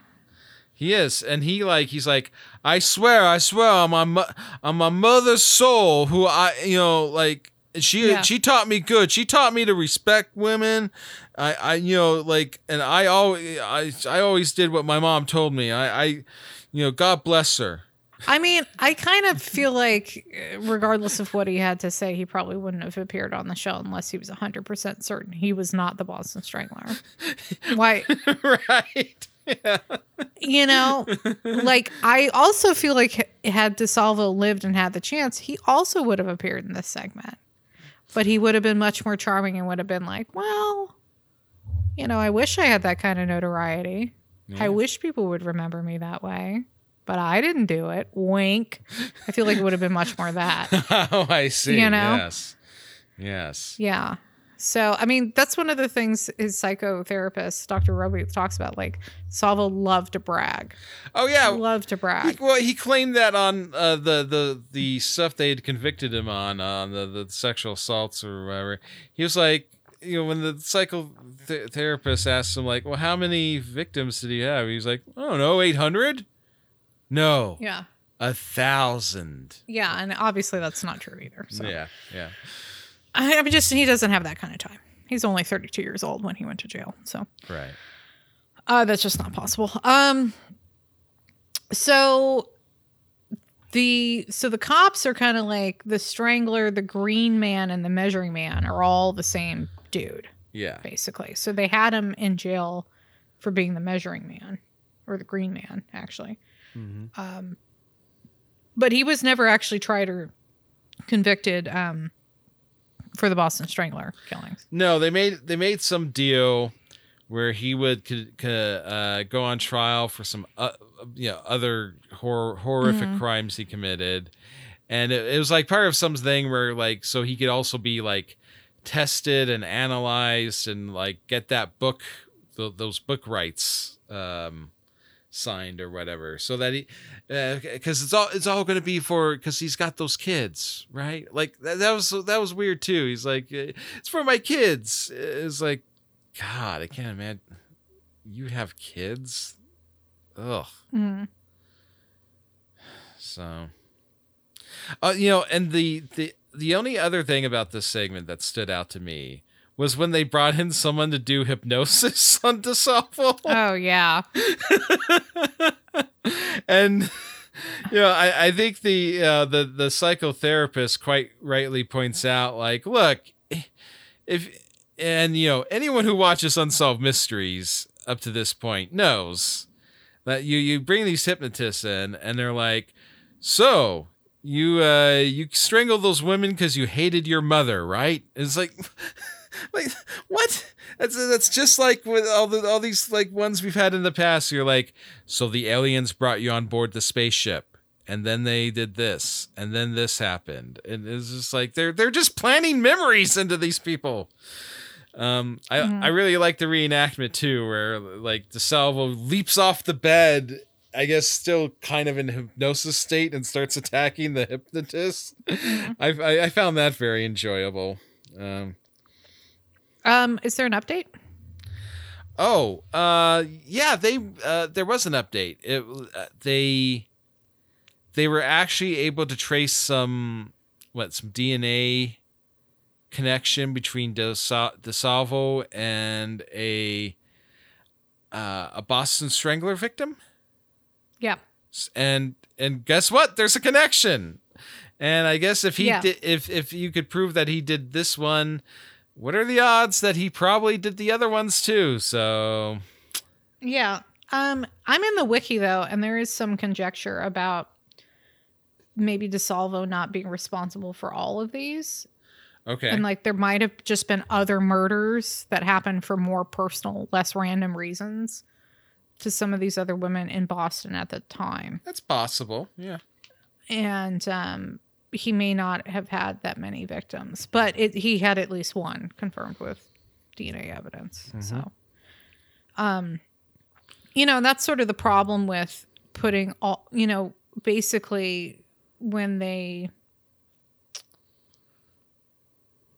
S2: He is, and he like he's like, I swear, I swear on my mo- on my mother's soul, who I you know like she
S1: Yeah.
S2: she taught me good. She taught me to respect women. I I you know like, and I always I I always did what my mom told me. I I you know God bless her.
S1: I mean, I kind of feel like, uh, regardless of what he had to say, he probably wouldn't have appeared on the show unless he was 100% certain he was not the Boston Strangler. Why,
S2: right. Yeah.
S1: you know, like, I also feel like had DeSalvo lived and had the chance, he also would have appeared in this segment. But he would have been much more charming and would have been like, well, you know, I wish I had that kind of notoriety. I wish people would remember me that way. But I didn't do it. Wink. I feel like it would have been much more that.
S2: oh, I see.
S1: You know?
S2: Yes. Yes.
S1: Yeah. So, I mean, that's one of the things his psychotherapist, Dr. Robey, talks about. Like, Salvo loved to brag.
S2: Oh yeah.
S1: Loved to
S2: He,
S1: brag.
S2: well, he claimed that on uh, the the the stuff they had convicted him on, on the the sexual assaults or whatever. He was like, you know, when the psychotherapist asked him, like, well, how many victims did he have? He was like, I don't know, eight hundred. No,
S1: Yeah.
S2: a thousand.
S1: Yeah. And obviously, that's not true either. So,
S2: Yeah, yeah.
S1: I, mean, just he doesn't have that kind of time. He's only 32 years old when he went to jail. So,
S2: Right.
S1: Uh, that's just not possible. Um, so the so the cops are kind of like the strangler, the green man, and the measuring man are all the same dude,
S2: Yeah.
S1: basically. So they had him in jail for being the measuring man or the green man, actually.
S2: Mhm.
S1: Um, but he was never actually tried or convicted um, for the Boston Strangler killings.
S2: No, they made they made some deal where he would could, could, uh, go on trial for some uh, you know other hor- horrific
S1: Mhm.
S2: crimes he committed, and it, it was like part of something where like so he could also be like tested and analyzed and like get that book th- those book rights um signed or whatever so that he because it's all it's all going to be for because he's got those kids right? Like that, that was that was weird too. He's like uh, it's for my kids. It's like god i can't imagine you have kids? Ugh.
S1: Mm.
S2: so uh, you know and the the the only other thing about this segment that stood out to me was when they brought in someone to do hypnosis on DeSalvo.
S1: Oh yeah.
S2: and you know, I, I think the uh, the the psychotherapist quite rightly points out, like, look, if and you know anyone who watches Unsolved Mysteries up to this point knows that you you bring these hypnotists in and they're like, so you uh you strangled those women because you hated your mother, right? It's like. Like what? That's that's just like with all the all these like ones we've had in the past. You're like, so the aliens brought you on board the spaceship, and then they did this, and then this happened, and it's just like they're they're just planting memories into these people. Um, I I really like the reenactment too, where like DeSalvo leaps off the bed. I guess still kind of in a hypnosis state and starts attacking the hypnotist. I, I I found that very enjoyable. Um,
S1: Um, is there an update?
S2: Oh, uh, yeah, they uh, there was an update. It uh, they they were actually able to trace some what some DNA connection between DeSal- DeSalvo and a uh, a Boston Strangler victim.
S1: Yeah.
S2: And and guess what? There's a connection. And I guess if he
S1: Yeah.
S2: did, if if you could prove that he did this one, what are the odds that he probably did the other ones too? So
S1: Yeah. Um, I'm in the wiki though, and there is some conjecture about maybe DeSalvo not being responsible for all of these.
S2: okay,
S1: And like there might have just been other murders that happened for more personal, less random reasons to some of these other women in Boston at the time.
S2: that's possible. Yeah.
S1: And um he may not have had that many victims, but it, he had at least one confirmed with DNA evidence. So, um, you know, that's sort of the problem with putting all, you know, basically when they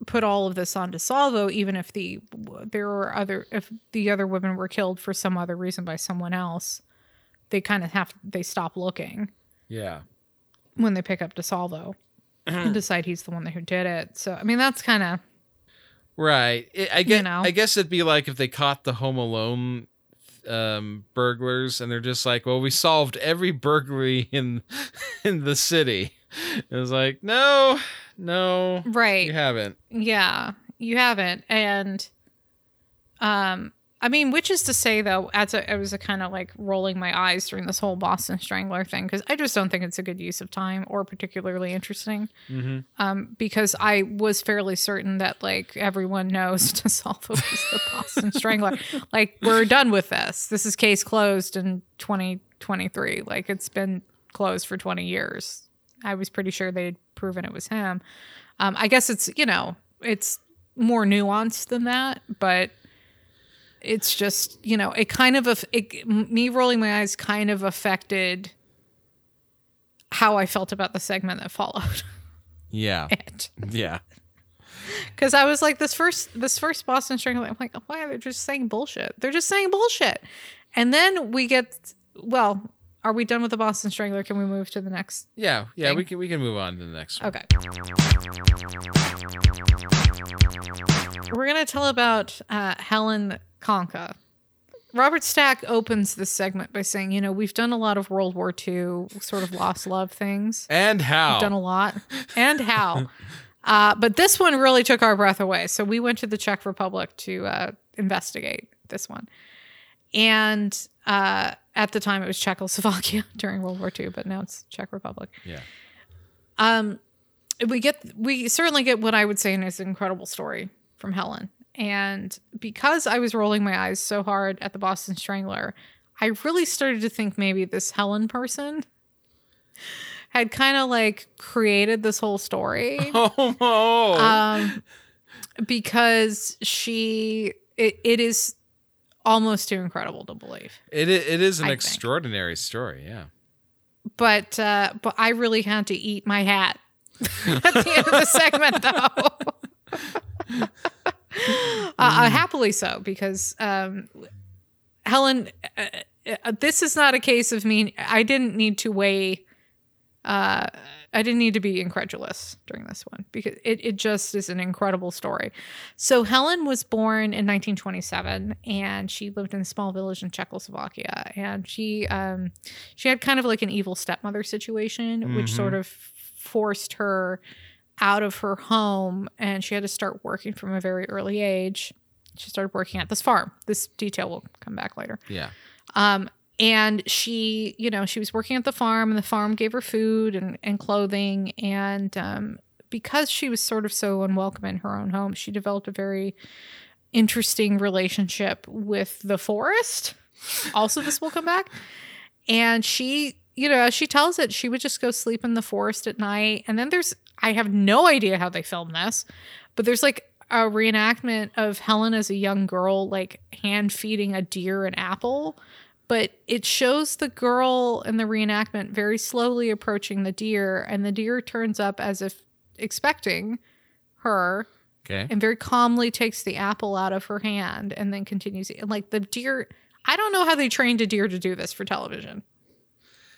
S1: put all of this on DeSalvo, even if the there were other if the other women were killed for some other reason by someone else, they kind of have they stop looking
S2: Yeah.
S1: when they pick up DeSalvo and decide he's the one who did it. So I mean that's kind of
S2: Right. It, I get.
S1: know.
S2: I guess it'd be like if they caught the Home Alone um, burglars, and they're just like, "Well, we solved every burglary in in the city." It was like, no, no,
S1: right.
S2: you haven't.
S1: Yeah, you haven't. And um I mean, which is to say though, as a, I was a kind of like rolling my eyes during this whole Boston Strangler thing because I just don't think it's a good use of time or particularly interesting.
S2: Mm-hmm.
S1: Um, because I was fairly certain that like everyone knows DeSalvo was the Boston Strangler. Like we're done with this. This is case closed in 2023. Like it's been closed for 20 years. I was pretty sure they'd proven it was him. Um, I guess it's you know it's more nuanced than that, but it's just you know it kind of it, me rolling my eyes kind of affected how I felt about the segment that followed
S2: Yeah.
S1: it
S2: Yeah.
S1: because I was like this first this first Boston Strangler. I'm like, why are they're just saying bullshit? They're just saying bullshit, and then we get well. Are we done with the Boston Strangler? Can we move to the next?
S2: Yeah. Yeah.
S1: Thing.
S2: We can we can move on to the next one.
S1: Okay. We're gonna tell about uh, Helen Conca. Robert Stack opens this segment by saying, "You know, we've done a lot of World War II sort of lost love things.
S2: And how?
S1: We've done a lot, and how." uh, but this one really took our breath away. So we went to the Czech Republic to uh, investigate this one, and uh, at the time it was Czechoslovakia during World War II, but now it's Czech Republic
S2: yeah.
S1: um we get we certainly get what i would say is an incredible story from helen and because i was rolling my eyes so hard at the boston strangler i really started to think maybe this helen person had kind of like created this whole story
S2: Oh. oh.
S1: um because she it, it is almost too incredible to believe
S2: it it is an
S1: I think.
S2: extraordinary story. Yeah.
S1: but uh but i really had to eat my hat at the end of the segment though uh, uh, happily so because um helen uh, uh, this is not a case of me i didn't need to weigh uh i didn't need to be incredulous during this one because it, it just is an incredible story so helen was born in 1927 and she lived in a small village in czechoslovakia and she um she had kind of like an evil stepmother situation which
S2: Mhm.
S1: sort of forced her out of her home and she had to start working from a very early age. She started working at this farm. This detail will come back later.
S2: Yeah.
S1: um, and she you know she was working at the farm and the farm gave her food and, and clothing and um, because she was sort of so unwelcome in her own home she developed a very interesting relationship with the forest. Also this will come back. And she you know as she tells it she would just go sleep in the forest at night. And then there's i have no idea how they filmed this but there's like a reenactment of helen as a young girl like hand feeding a deer an apple but it shows the girl in the reenactment very slowly approaching the deer and the deer turns up as if expecting her
S2: Okay.
S1: and very calmly takes the apple out of her hand and then continues and like the deer i don't know how they trained a deer to do this for television.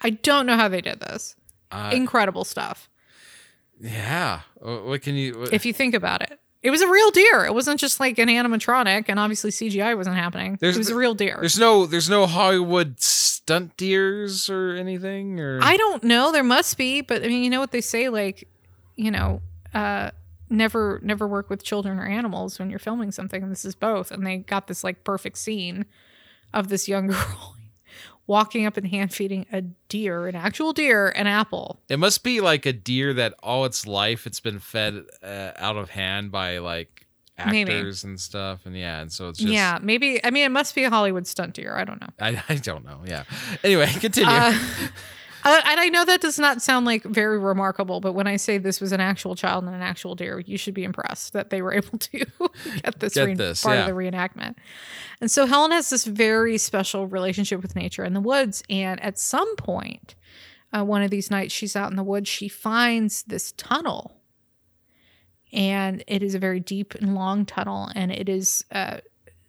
S1: I don't know how they did this.
S2: Uh,
S1: incredible stuff
S2: yeah. What can you? What,
S1: if you think about it it was a real deer it wasn't just like an animatronic and obviously cgi wasn't happening
S2: There's-
S1: it was a real deer
S2: there's no there's no Hollywood stunt deers or anything or
S1: I don't know. There must be, but I mean, you know what they say, like, you know, uh, never, never work with children or animals when you're filming something. And this is both. And they got this like perfect scene of this young girl walking up and hand feeding a deer, an actual deer, an apple.
S2: It must be like a deer that all its life it's been fed uh, out of hand by like
S1: Maybe.
S2: actors and stuff, and yeah, and so it's just
S1: yeah, maybe. I mean, it must be a Hollywood stunt deer. I don't know.
S2: I, I don't know. Yeah. Anyway, continue.
S1: Uh, uh, and I know that does not sound like very remarkable, but when I say this was an actual child and an actual deer, you should be impressed that they were able to get this,
S2: Get
S1: re-
S2: this,
S1: part
S2: yeah.
S1: of the reenactment. And so Helen has this very special relationship with nature in the woods. And at some point, uh, one of these nights she's out in the woods, she finds this tunnel. And it is a very deep and long tunnel. And it is uh,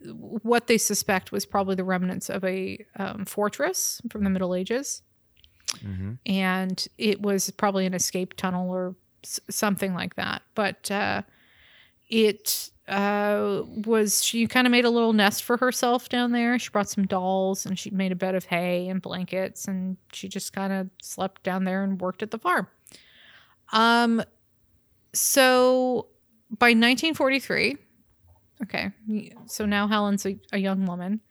S1: what they suspect was probably the remnants of a um, fortress from the Middle Ages
S2: hmm
S1: and it was probably an escape tunnel or s- something like that. But uh, it uh, was she kind of made a little nest for herself down there. She brought some dolls and she made a bed of hay and blankets, and she just kind of slept down there and worked at the farm. Um, so by 1943, okay, so now Helen's a, a young woman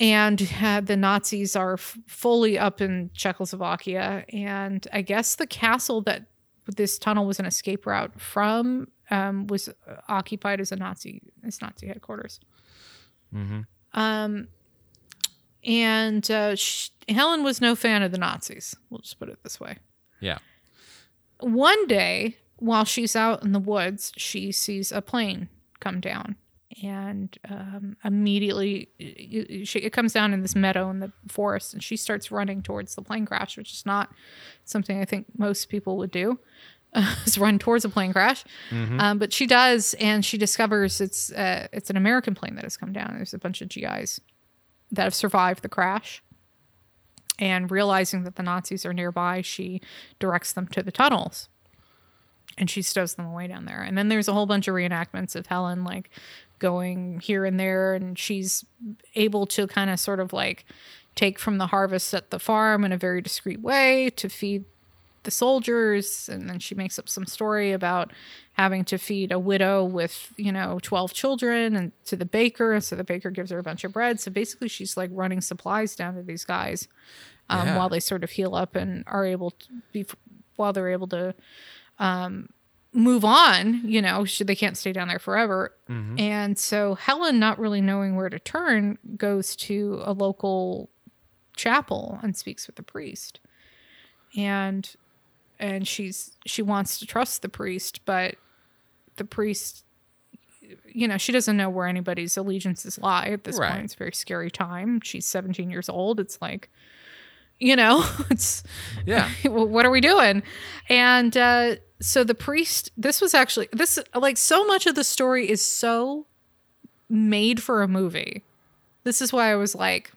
S1: and uh, the Nazis are f- fully up in Czechoslovakia. And I guess the castle that this tunnel was an escape route from um, was occupied as a Nazi as Nazi headquarters.
S2: hmm
S1: Um, and uh, sh- Helen was no fan of the Nazis. We'll just put it this way.
S2: Yeah.
S1: One day, while she's out in the woods, she sees a plane come down, and um, immediately she, it comes down in this meadow in the forest, and she starts running towards the plane crash, which is not something I think most people would do. is run towards a plane crash,
S2: hmm
S1: um, but she does, and she discovers it's uh, it's an American plane that has come down. There's a bunch of GIs that have survived the crash. And realizing that the Nazis are nearby, she directs them to the tunnels. And she stows them away down there. And then there's a whole bunch of reenactments of Helen like going here and there, and she's able to kind of sort of like take from the harvest at the farm in a very discreet way to feed the soldiers and then she makes up some story about having to feed a widow with you know 12 children and to the baker and so the baker gives her a bunch of bread so basically she's like running supplies down to these guys um,
S2: Yeah.
S1: while they sort of heal up and are able to be while they're able to um, move on you know sh- they can't stay down there forever
S2: hmm
S1: and so Helen, not really knowing where to turn, goes to a local chapel and speaks with the priest. And and she's she wants to trust the priest, but the priest you know, she doesn't know where anybody's allegiances lie at this
S2: Right.
S1: point. It's a very scary time. She's 17 years old. It's like you know, it's
S2: Yeah.
S1: what are we doing? And uh, so the priest, this was actually, this, like, so much of the story is so made for a movie. This is why I was like,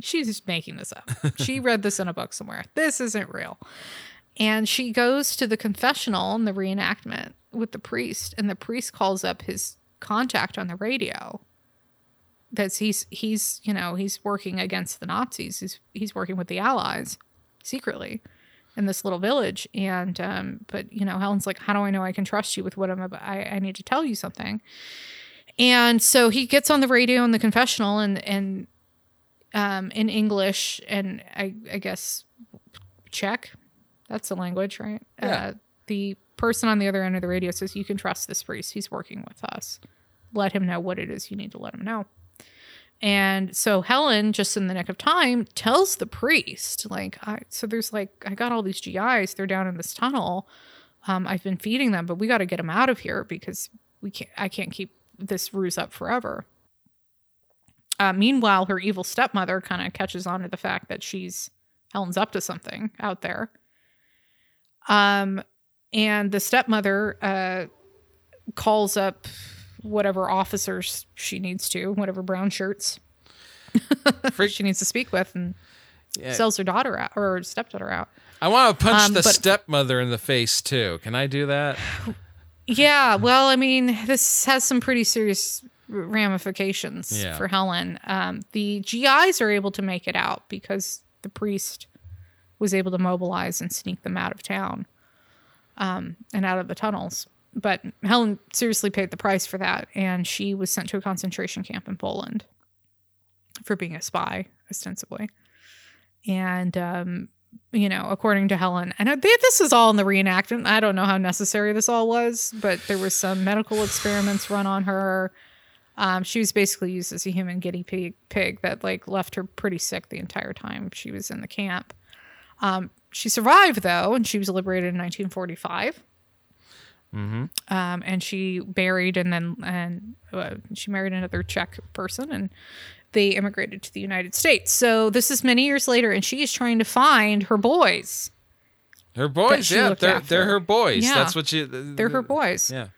S1: she's just making this up. she read this in a book somewhere. This isn't real. And she goes to the confessional in the reenactment with the priest, and the priest calls up his contact on the radio. That's he's he's you know he's working against the Nazis. He's he's working with the Allies secretly in this little village. And um, but you know Helen's like, how do I know I can trust you with what I'm about? I, I need to tell you something. And so he gets on the radio in the confessional, and and um, in English and I, I guess Czech. That's the language, right?
S2: Yeah.
S1: Uh, the person on the other end of the radio says, You can trust this priest. He's working with us. Let him know what it is you need to let him know. And so Helen, just in the nick of time, tells the priest, like, I, so there's like, I got all these GIs. They're down in this tunnel. Um, I've been feeding them, but we got to get them out of here because we can't, I can't keep this ruse up forever. Uh, meanwhile, her evil stepmother kind of catches on to the fact that she's Helen's up to something out there. Um, and the stepmother uh, calls up whatever officers she needs to, whatever brown shirts she needs to speak with, and
S2: Yeah.
S1: sells her daughter out or her stepdaughter out.
S2: I want to punch
S1: Um,
S2: the
S1: but-
S2: stepmother in the face too. Can I do that?
S1: Yeah, well, I mean, this has some pretty serious ramifications
S2: Yeah.
S1: for Helen. Um, the GIs are able to make it out because the priest was able to mobilize and sneak them out of town um, and out of the tunnels. But Helen seriously paid the price for that, and she was sent to a concentration camp in Poland for being a spy, ostensibly. And um, you know, according to Helen, and they, this is all in the reenactment. I don't know how necessary this all was, but there was some medical experiments run on her. Um, she was basically used as a human guinea pig, pig that like left her pretty sick the entire time she was in the camp. Um, she survived though, and she was liberated in 1945.
S2: Mm-hmm.
S1: Um, and she buried and then and uh, she married another Czech person and they immigrated to the United States. So this is many years later, and she is trying to find her boys.
S2: Her boys, yeah, they're
S1: after.
S2: they're her boys.
S1: Yeah.
S2: That's what you.
S1: They're her boys.
S2: Yeah.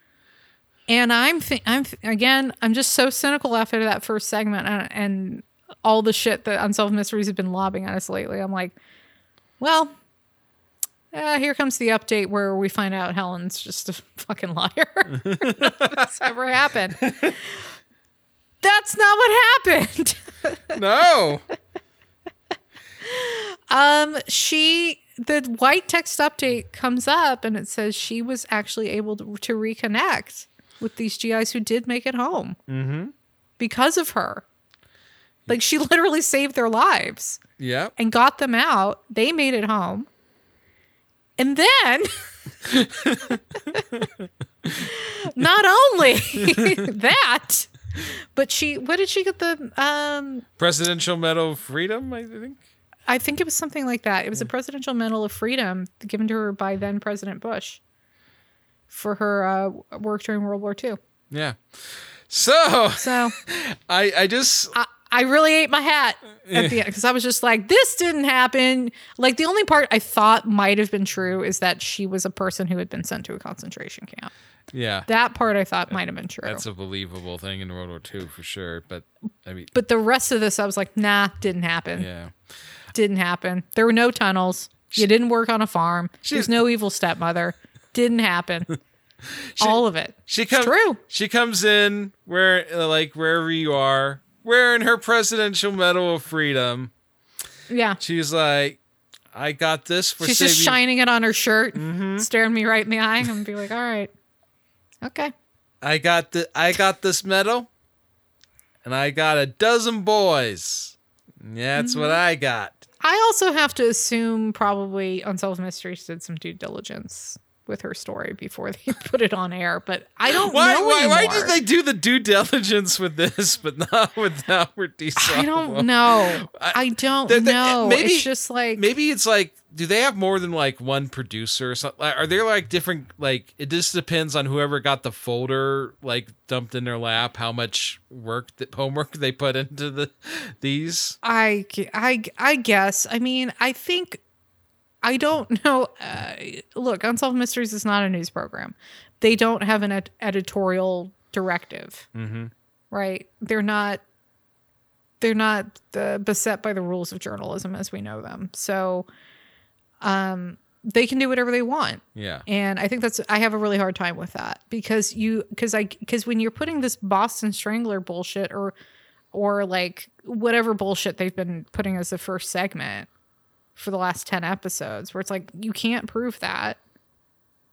S1: And I'm, th- I'm th- again, I'm just so cynical after that first segment and, and all the shit that Unsolved Mysteries have been lobbing at us lately. I'm like, well, uh, here comes the update where we find out Helen's just a fucking liar. That's never happened. That's not what happened.
S2: No.
S1: Um, she the white text update comes up and it says she was actually able to, to reconnect with these GIs who did make it home
S2: mm-hmm.
S1: because of her. Like she literally saved their lives
S2: Yep.
S1: and got them out. They made it home. And then not only that, but she what did she get the um
S2: Presidential Medal of Freedom, I think.
S1: I think it was something like that. It was a Presidential Medal of Freedom given to her by then President Bush for her uh, work during World War II.
S2: Yeah. So
S1: So
S2: I I just
S1: I, I really ate my hat at the end because I was just like, this didn't happen. Like the only part I thought might have been true is that she was a person who had been sent to a concentration camp.
S2: yeah.
S1: That part I thought might have been true.
S2: That's a believable thing in World War II for sure. But I mean,
S1: but the rest of this, I was like, nah, didn't happen.
S2: yeah.
S1: Didn't happen. There were no tunnels. You didn't work on a farm. There's no evil stepmother. Didn't happen. All of it.
S2: She comes.
S1: true.
S2: She comes in where, like, wherever you are, wearing her Presidential Medal of Freedom.
S1: Yeah.
S2: She's like, "I got this for
S1: She's
S2: saving."
S1: just shining it on her shirt,
S2: Mm-hmm.
S1: staring me right in the eye, and be like, all right. Okay.
S2: I got the. I got this medal, and I got a dozen boys. That's what
S1: Mm-hmm.
S2: I got.
S1: I also have to assume probably Unsolved Mysteries did some due diligence with her story before they put it on air, but I don't
S2: Why?
S1: know
S2: Why, why did they do the due diligence with this, but not with D.
S1: I don't know.
S2: I-
S1: I don't
S2: Th- th-
S1: know.
S2: maybe-
S1: it's just like
S2: Maybe it's like, do they have more than like one producer or something? Are there like different? Like, it just depends on whoever got the folder like dumped in their lap, how much work, that homework they put into the these.
S1: I, I, I guess. I mean, I think I don't know. Uh, look, Unsolved Mysteries is not a news program. They don't have an ed- editorial directive,
S2: Mm-hmm.
S1: right? They're not. They're not uh, beset by the rules of journalism as we know them. So, um, they can do whatever they want.
S2: Yeah.
S1: And I think that's I have a really hard time with that because you because I because when you're putting this Boston Strangler bullshit or or like whatever bullshit they've been putting as the first segment for the last 10 episodes where it's like you can't prove that.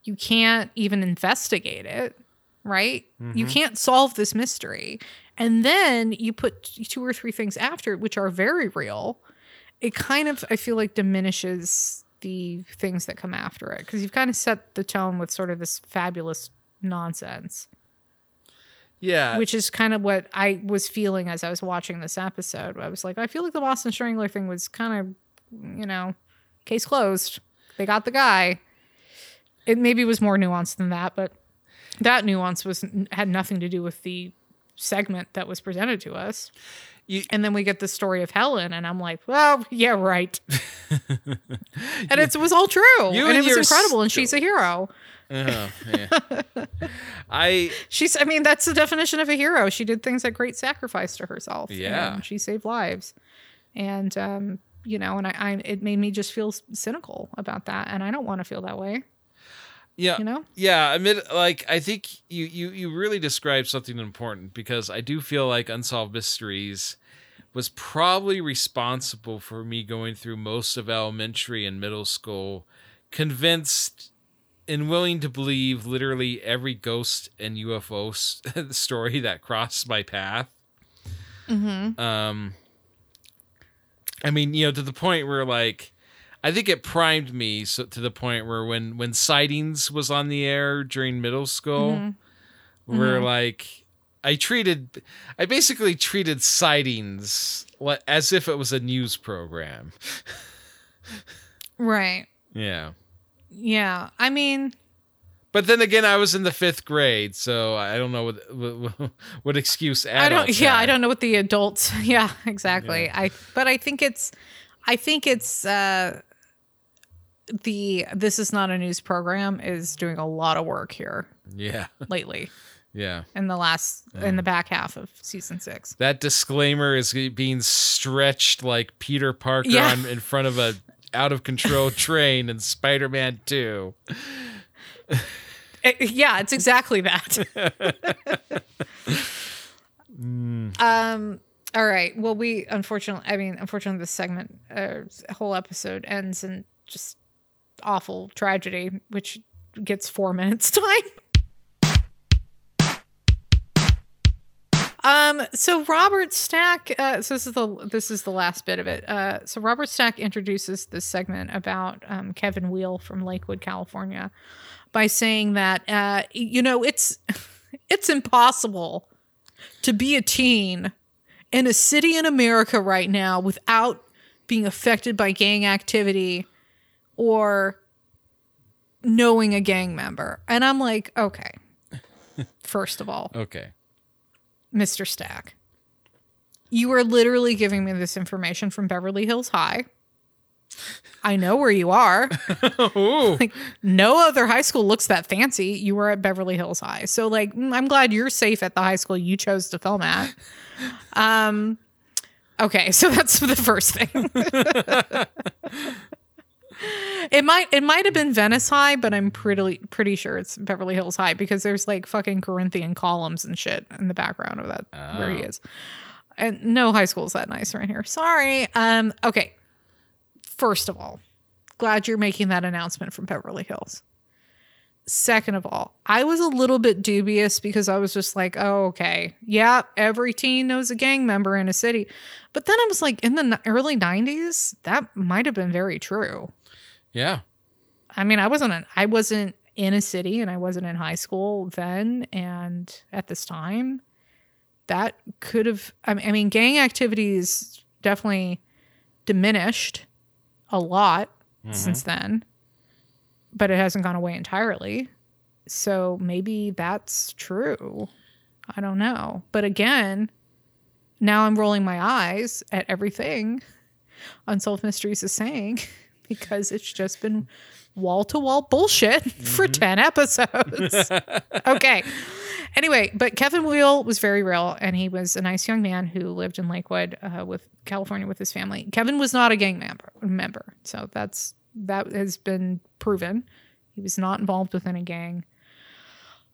S1: You can't even investigate it. right? You mm-hmm. can't solve this mystery. And then you put two or three things after it, which are very real. It kind of, I feel like, diminishes the things that come after it because you've kind of set the tone with sort of this fabulous nonsense,
S2: Yeah.
S1: which is kind of what I was feeling as I was watching this episode. I was like, I feel like the Boston Strangler thing was kind of, you know, case closed. They got the guy. It maybe was more nuanced than that, but that nuance was had nothing to do with the segment that was presented to us.
S2: You-
S1: and then we get the story of Helen, and I'm like, well, yeah, right. and it was all true, and it was incredible, and she's a hero.
S2: Uh-huh, yeah. I
S1: She's, I mean, that's the definition of a hero. She did things at great sacrifice to herself.
S2: Yeah.
S1: and she saved lives, and um, you know, and I, I, it made me just feel cynical about that, and I don't want to feel that way.
S2: yeah
S1: You know,
S2: yeah. I mean, like I think you you you really described something important because I do feel like Unsolved Mysteries was probably responsible for me going through most of elementary and middle school convinced and willing to believe literally every ghost and UFO story that crossed my path.
S1: mm-hmm.
S2: Um, I mean, you know, to the point where like, I think it primed me so to the point where when when sightings was on the air during middle school,
S1: Mhm.
S2: where
S1: Mhm.
S2: like I treated, I basically treated sightings as if it was a news program.
S1: right?
S2: Yeah.
S1: Yeah, I mean,
S2: But then again, I was in the fifth grade, so I don't know what what, what excuse adults
S1: I don't. Yeah, I don't know what the adults. Yeah, exactly. I but I think it's, I think it's uh, the this is not a news program is doing a lot of work here
S2: Yeah,
S1: lately
S2: yeah.
S1: in the last in the back half of season six.
S2: That disclaimer is being stretched like Peter Parker
S1: Yeah.
S2: on, in front of a out of control train in Spider-Man 2.
S1: Eh, yeah, it's exactly that. Um. All right. Well, we unfortunately, I mean, unfortunately, this segment, uh, whole episode ends in just awful tragedy, which gets four minutes time. Um. So Robert Stack. Uh, so this is the this is the last bit of it. Uh. So Robert Stack introduces this segment about um, Kevin Wheel from Lakewood, California, by saying that uh, you know it's it's impossible to be a teen in a city in America right now without being affected by gang activity or knowing a gang member. And I'm like, okay. First of all,
S2: Okay.
S1: Mr. Stack, you are literally giving me this information from Beverly Hills High. I know where you are. Like no other high school looks that fancy. You were at Beverly Hills High. So like mm, I'm glad you're safe at the high school you chose to film at. Um okay, so that's the first thing. it might it might have been Venice High, but I'm pretty pretty sure it's Beverly Hills High because there's like fucking Corinthian columns and shit in the background of that where he
S2: Oh.
S1: is. And no high school is that nice right here. Sorry. Um okay. First of all, glad you're making that announcement from Beverly Hills. Second of all, I was a little bit dubious because I was just like, oh, okay. Yeah, every teen knows a gang member in a city. But then I was like, in the early 90s, that might have been very true.
S2: Yeah.
S1: I mean, I wasn't in, I wasn't in a city and I wasn't in high school then and at this time. That could have I mean gang activities definitely diminished a lot since mm-hmm. then. But it hasn't gone away entirely. So maybe that's true. I don't know. But again, now I'm rolling my eyes at everything Unsolved Mysteries is saying because it's just been wall to wall bullshit for 10 episodes. okay. Anyway, but Kevin Wheel was very real and he was a nice young man who lived in Lakewood uh, with California with his family. Kevin was not a gang member, member. So that's that has been proven. He was not involved with any gang.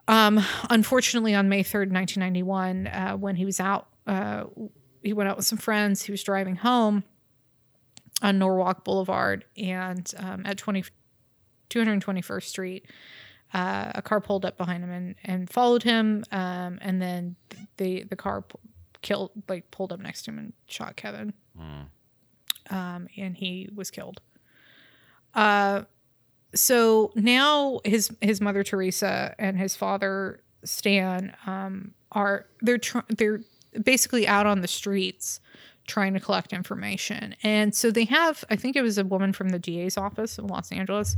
S1: Um, unfortunately, on May 3rd, 1991, uh, when he was out, uh, he went out with some friends. He was driving home on Norwalk Boulevard and um, at 20, 221st Street. uh, a car pulled up behind him and, and followed him. Um, and then the the car p- killed, like pulled up next to him and shot Kevin.
S2: Mm.
S1: Um, and he was killed. Uh, so now his his mother Teresa and his father Stan um, are they're tr- they're basically out on the streets trying to collect information. And so they have, I think it was a woman from the DA's office in Los Angeles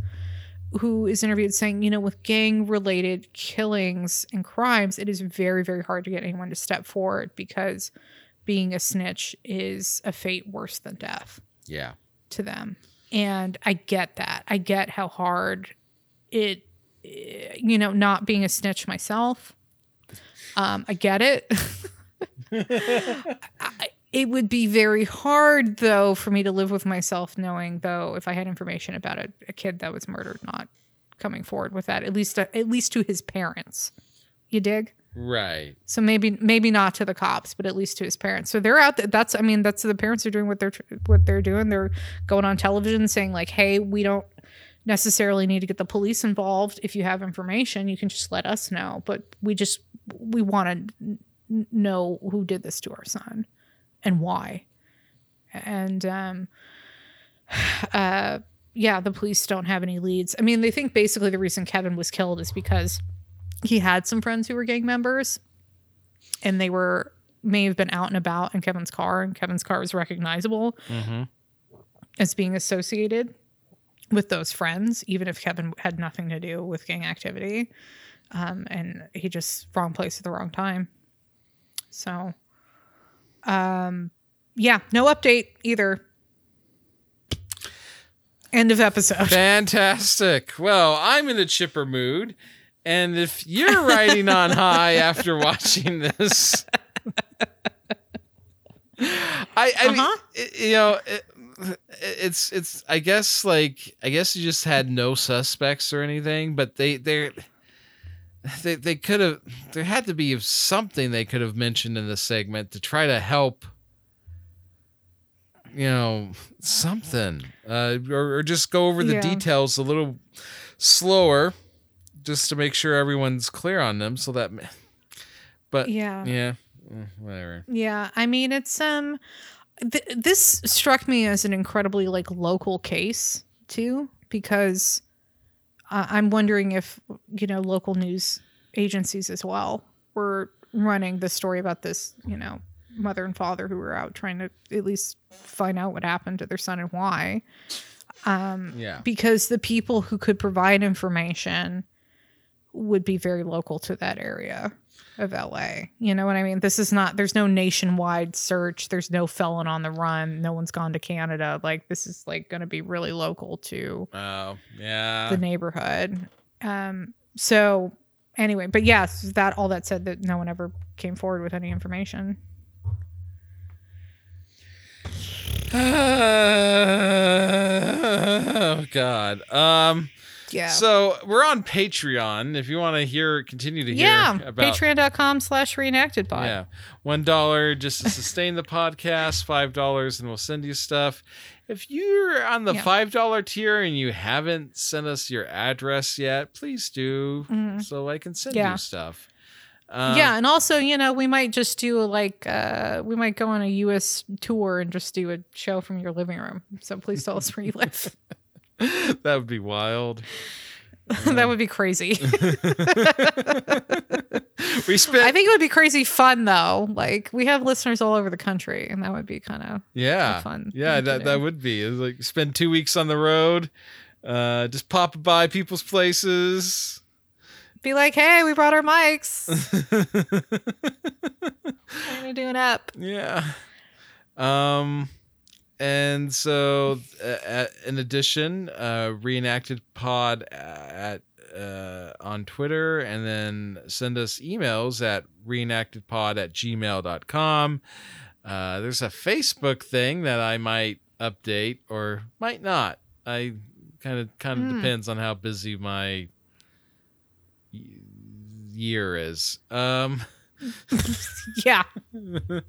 S1: who is interviewed saying, you know, with gang related killings and crimes, it is very, very hard to get anyone to step forward because being a snitch is a fate worse than death
S2: Yeah.
S1: to them. And I get that. I get how hard it, eh, you know, not being a snitch myself. Um, I get it. I, it would be very hard, though, for me to live with myself knowing, though, if I had information about a, a kid that was murdered, not coming forward with that, at least, uh, at least to his parents. You dig?
S2: Right.
S1: So maybe maybe not to the cops, but at least to his parents. So they're out there. That's I mean that's the parents are doing what they're what they're doing. They're going on television saying like, "Hey, we don't necessarily need to get the police involved. If you have information, you can just let us know. But we just we want to n- know who did this to our son and why." And um uh yeah, the police don't have any leads. I mean, they think basically the reason Kevin was killed is because he had some friends who were gang members and they were may have been out and about in Kevin's car and Kevin's car was recognizable
S2: Mm-hmm.
S1: as being associated with those friends even if Kevin had nothing to do with gang activity um, and he just wrong place at the wrong time so um yeah no update either end of episode
S2: Fantastic. Well, I'm in a chipper mood. And if you're riding on high after watching this, I, I mean,
S1: Uh-huh.
S2: it- you know, it, it's it's. I guess like I guess you just had no suspects or anything, but they they they they could have. There had to be something they could have mentioned in the segment to try to help. You know, something, uh, or, or just go over the
S1: Yeah.
S2: details a little slower, just to make sure everyone's clear on them. So that, but
S1: yeah
S2: yeah, eh, whatever.
S1: Yeah, I mean it's um th- this struck me as an incredibly like local case too because uh, I'm wondering if you know local news agencies as well were running the story about this, you know, mother and father who were out trying to at least find out what happened to their son and why. Um
S2: Yeah.
S1: because the people who could provide information would be very local to that area of LA. You know what I mean? This is not there's no nationwide search, there's no felon on the run, no one's gone to Canada. Like this is like going to be really local to
S2: Oh, yeah.
S1: the neighborhood. Um so anyway, but yes, that all that said that no one ever came forward with any information.
S2: oh God. Um.
S1: Yeah.
S2: So we're on Patreon. If you want to hear, continue to hear
S1: yeah,
S2: about
S1: patreon.com slash reenacted pod.
S2: Yeah. One dollar just to sustain the podcast, five dollars and we'll send you stuff. If you're on the
S1: Yeah.
S2: five dollar tier and you haven't sent us your address yet, please do
S1: Mhm.
S2: so I can send
S1: Yeah.
S2: you stuff. Um,
S1: yeah, and also, you know, we might just do like uh we might go on a US tour and just do a show from your living room. So please tell us where you live.
S2: that would be wild.
S1: that would be crazy.
S2: we spent
S1: I think it would be crazy fun though. Like we have listeners all over the country and that would be kind of
S2: yeah
S1: fun
S2: yeah that, that would be It's like spend two weeks on the road uh just pop by people's places
S1: be like, "Hey, we brought our mics. We're to do an app."
S2: yeah um and so uh, in addition uh reenacted pod at uh on twitter and then send us emails at reenactedpod at gmail.com uh there's a facebook thing that i might update or might not i kind of kind of
S1: Hmm.
S2: depends on how busy my year is um
S1: Yeah.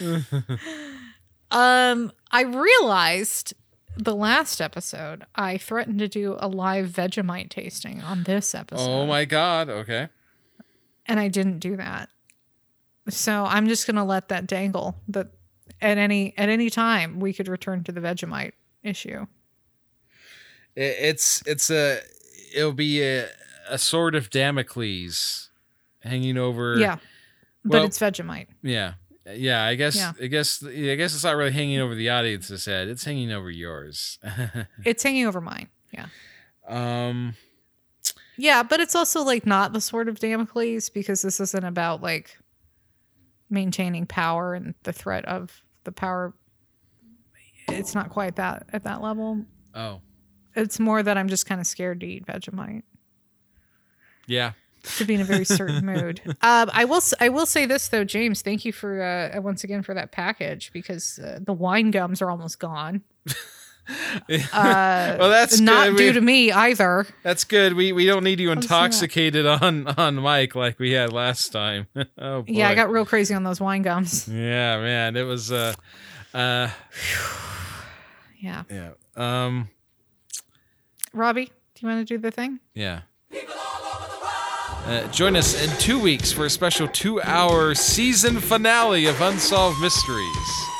S1: um I realized the last episode, I threatened to do a live Vegemite tasting on this episode.
S2: Oh my god. Okay.
S1: and I didn't do that. So I'm just gonna let that dangle. That at any at any time we could return to the Vegemite issue.
S2: It's it's a it'll be a, a sword of Damocles hanging over.
S1: yeah, but
S2: well-
S1: it's Vegemite.
S2: Yeah. Yeah, I guess
S1: Yeah.
S2: I guess I guess it's not really hanging over the audience's head. It's hanging over yours.
S1: It's hanging over mine. Yeah,
S2: um
S1: yeah, but it's also like not the sword of Damocles because this isn't about like maintaining power and the threat of the power. It's not quite that at that level.
S2: oh.
S1: It's more that I'm just kind of scared to eat Vegemite.
S2: Yeah.
S1: To be in a very certain mood. Um, I will. s- I will say this though, James. Thank you for uh, once again for that package because uh, the wine gums are almost gone. Uh,
S2: Well, that's
S1: not
S2: good.
S1: due
S2: We-
S1: to me either.
S2: That's good. We we don't need you
S1: Let's do that.
S2: intoxicated on on mic like we had last time. oh boy.
S1: Yeah, I got real crazy on those wine gums.
S2: Yeah, man. It was uh uh
S1: Yeah,
S2: yeah. Um
S1: Robey, do you want to do the thing?
S2: yeah. Uh, join us in two weeks for a special two hour season finale of Unsolved Mysteries.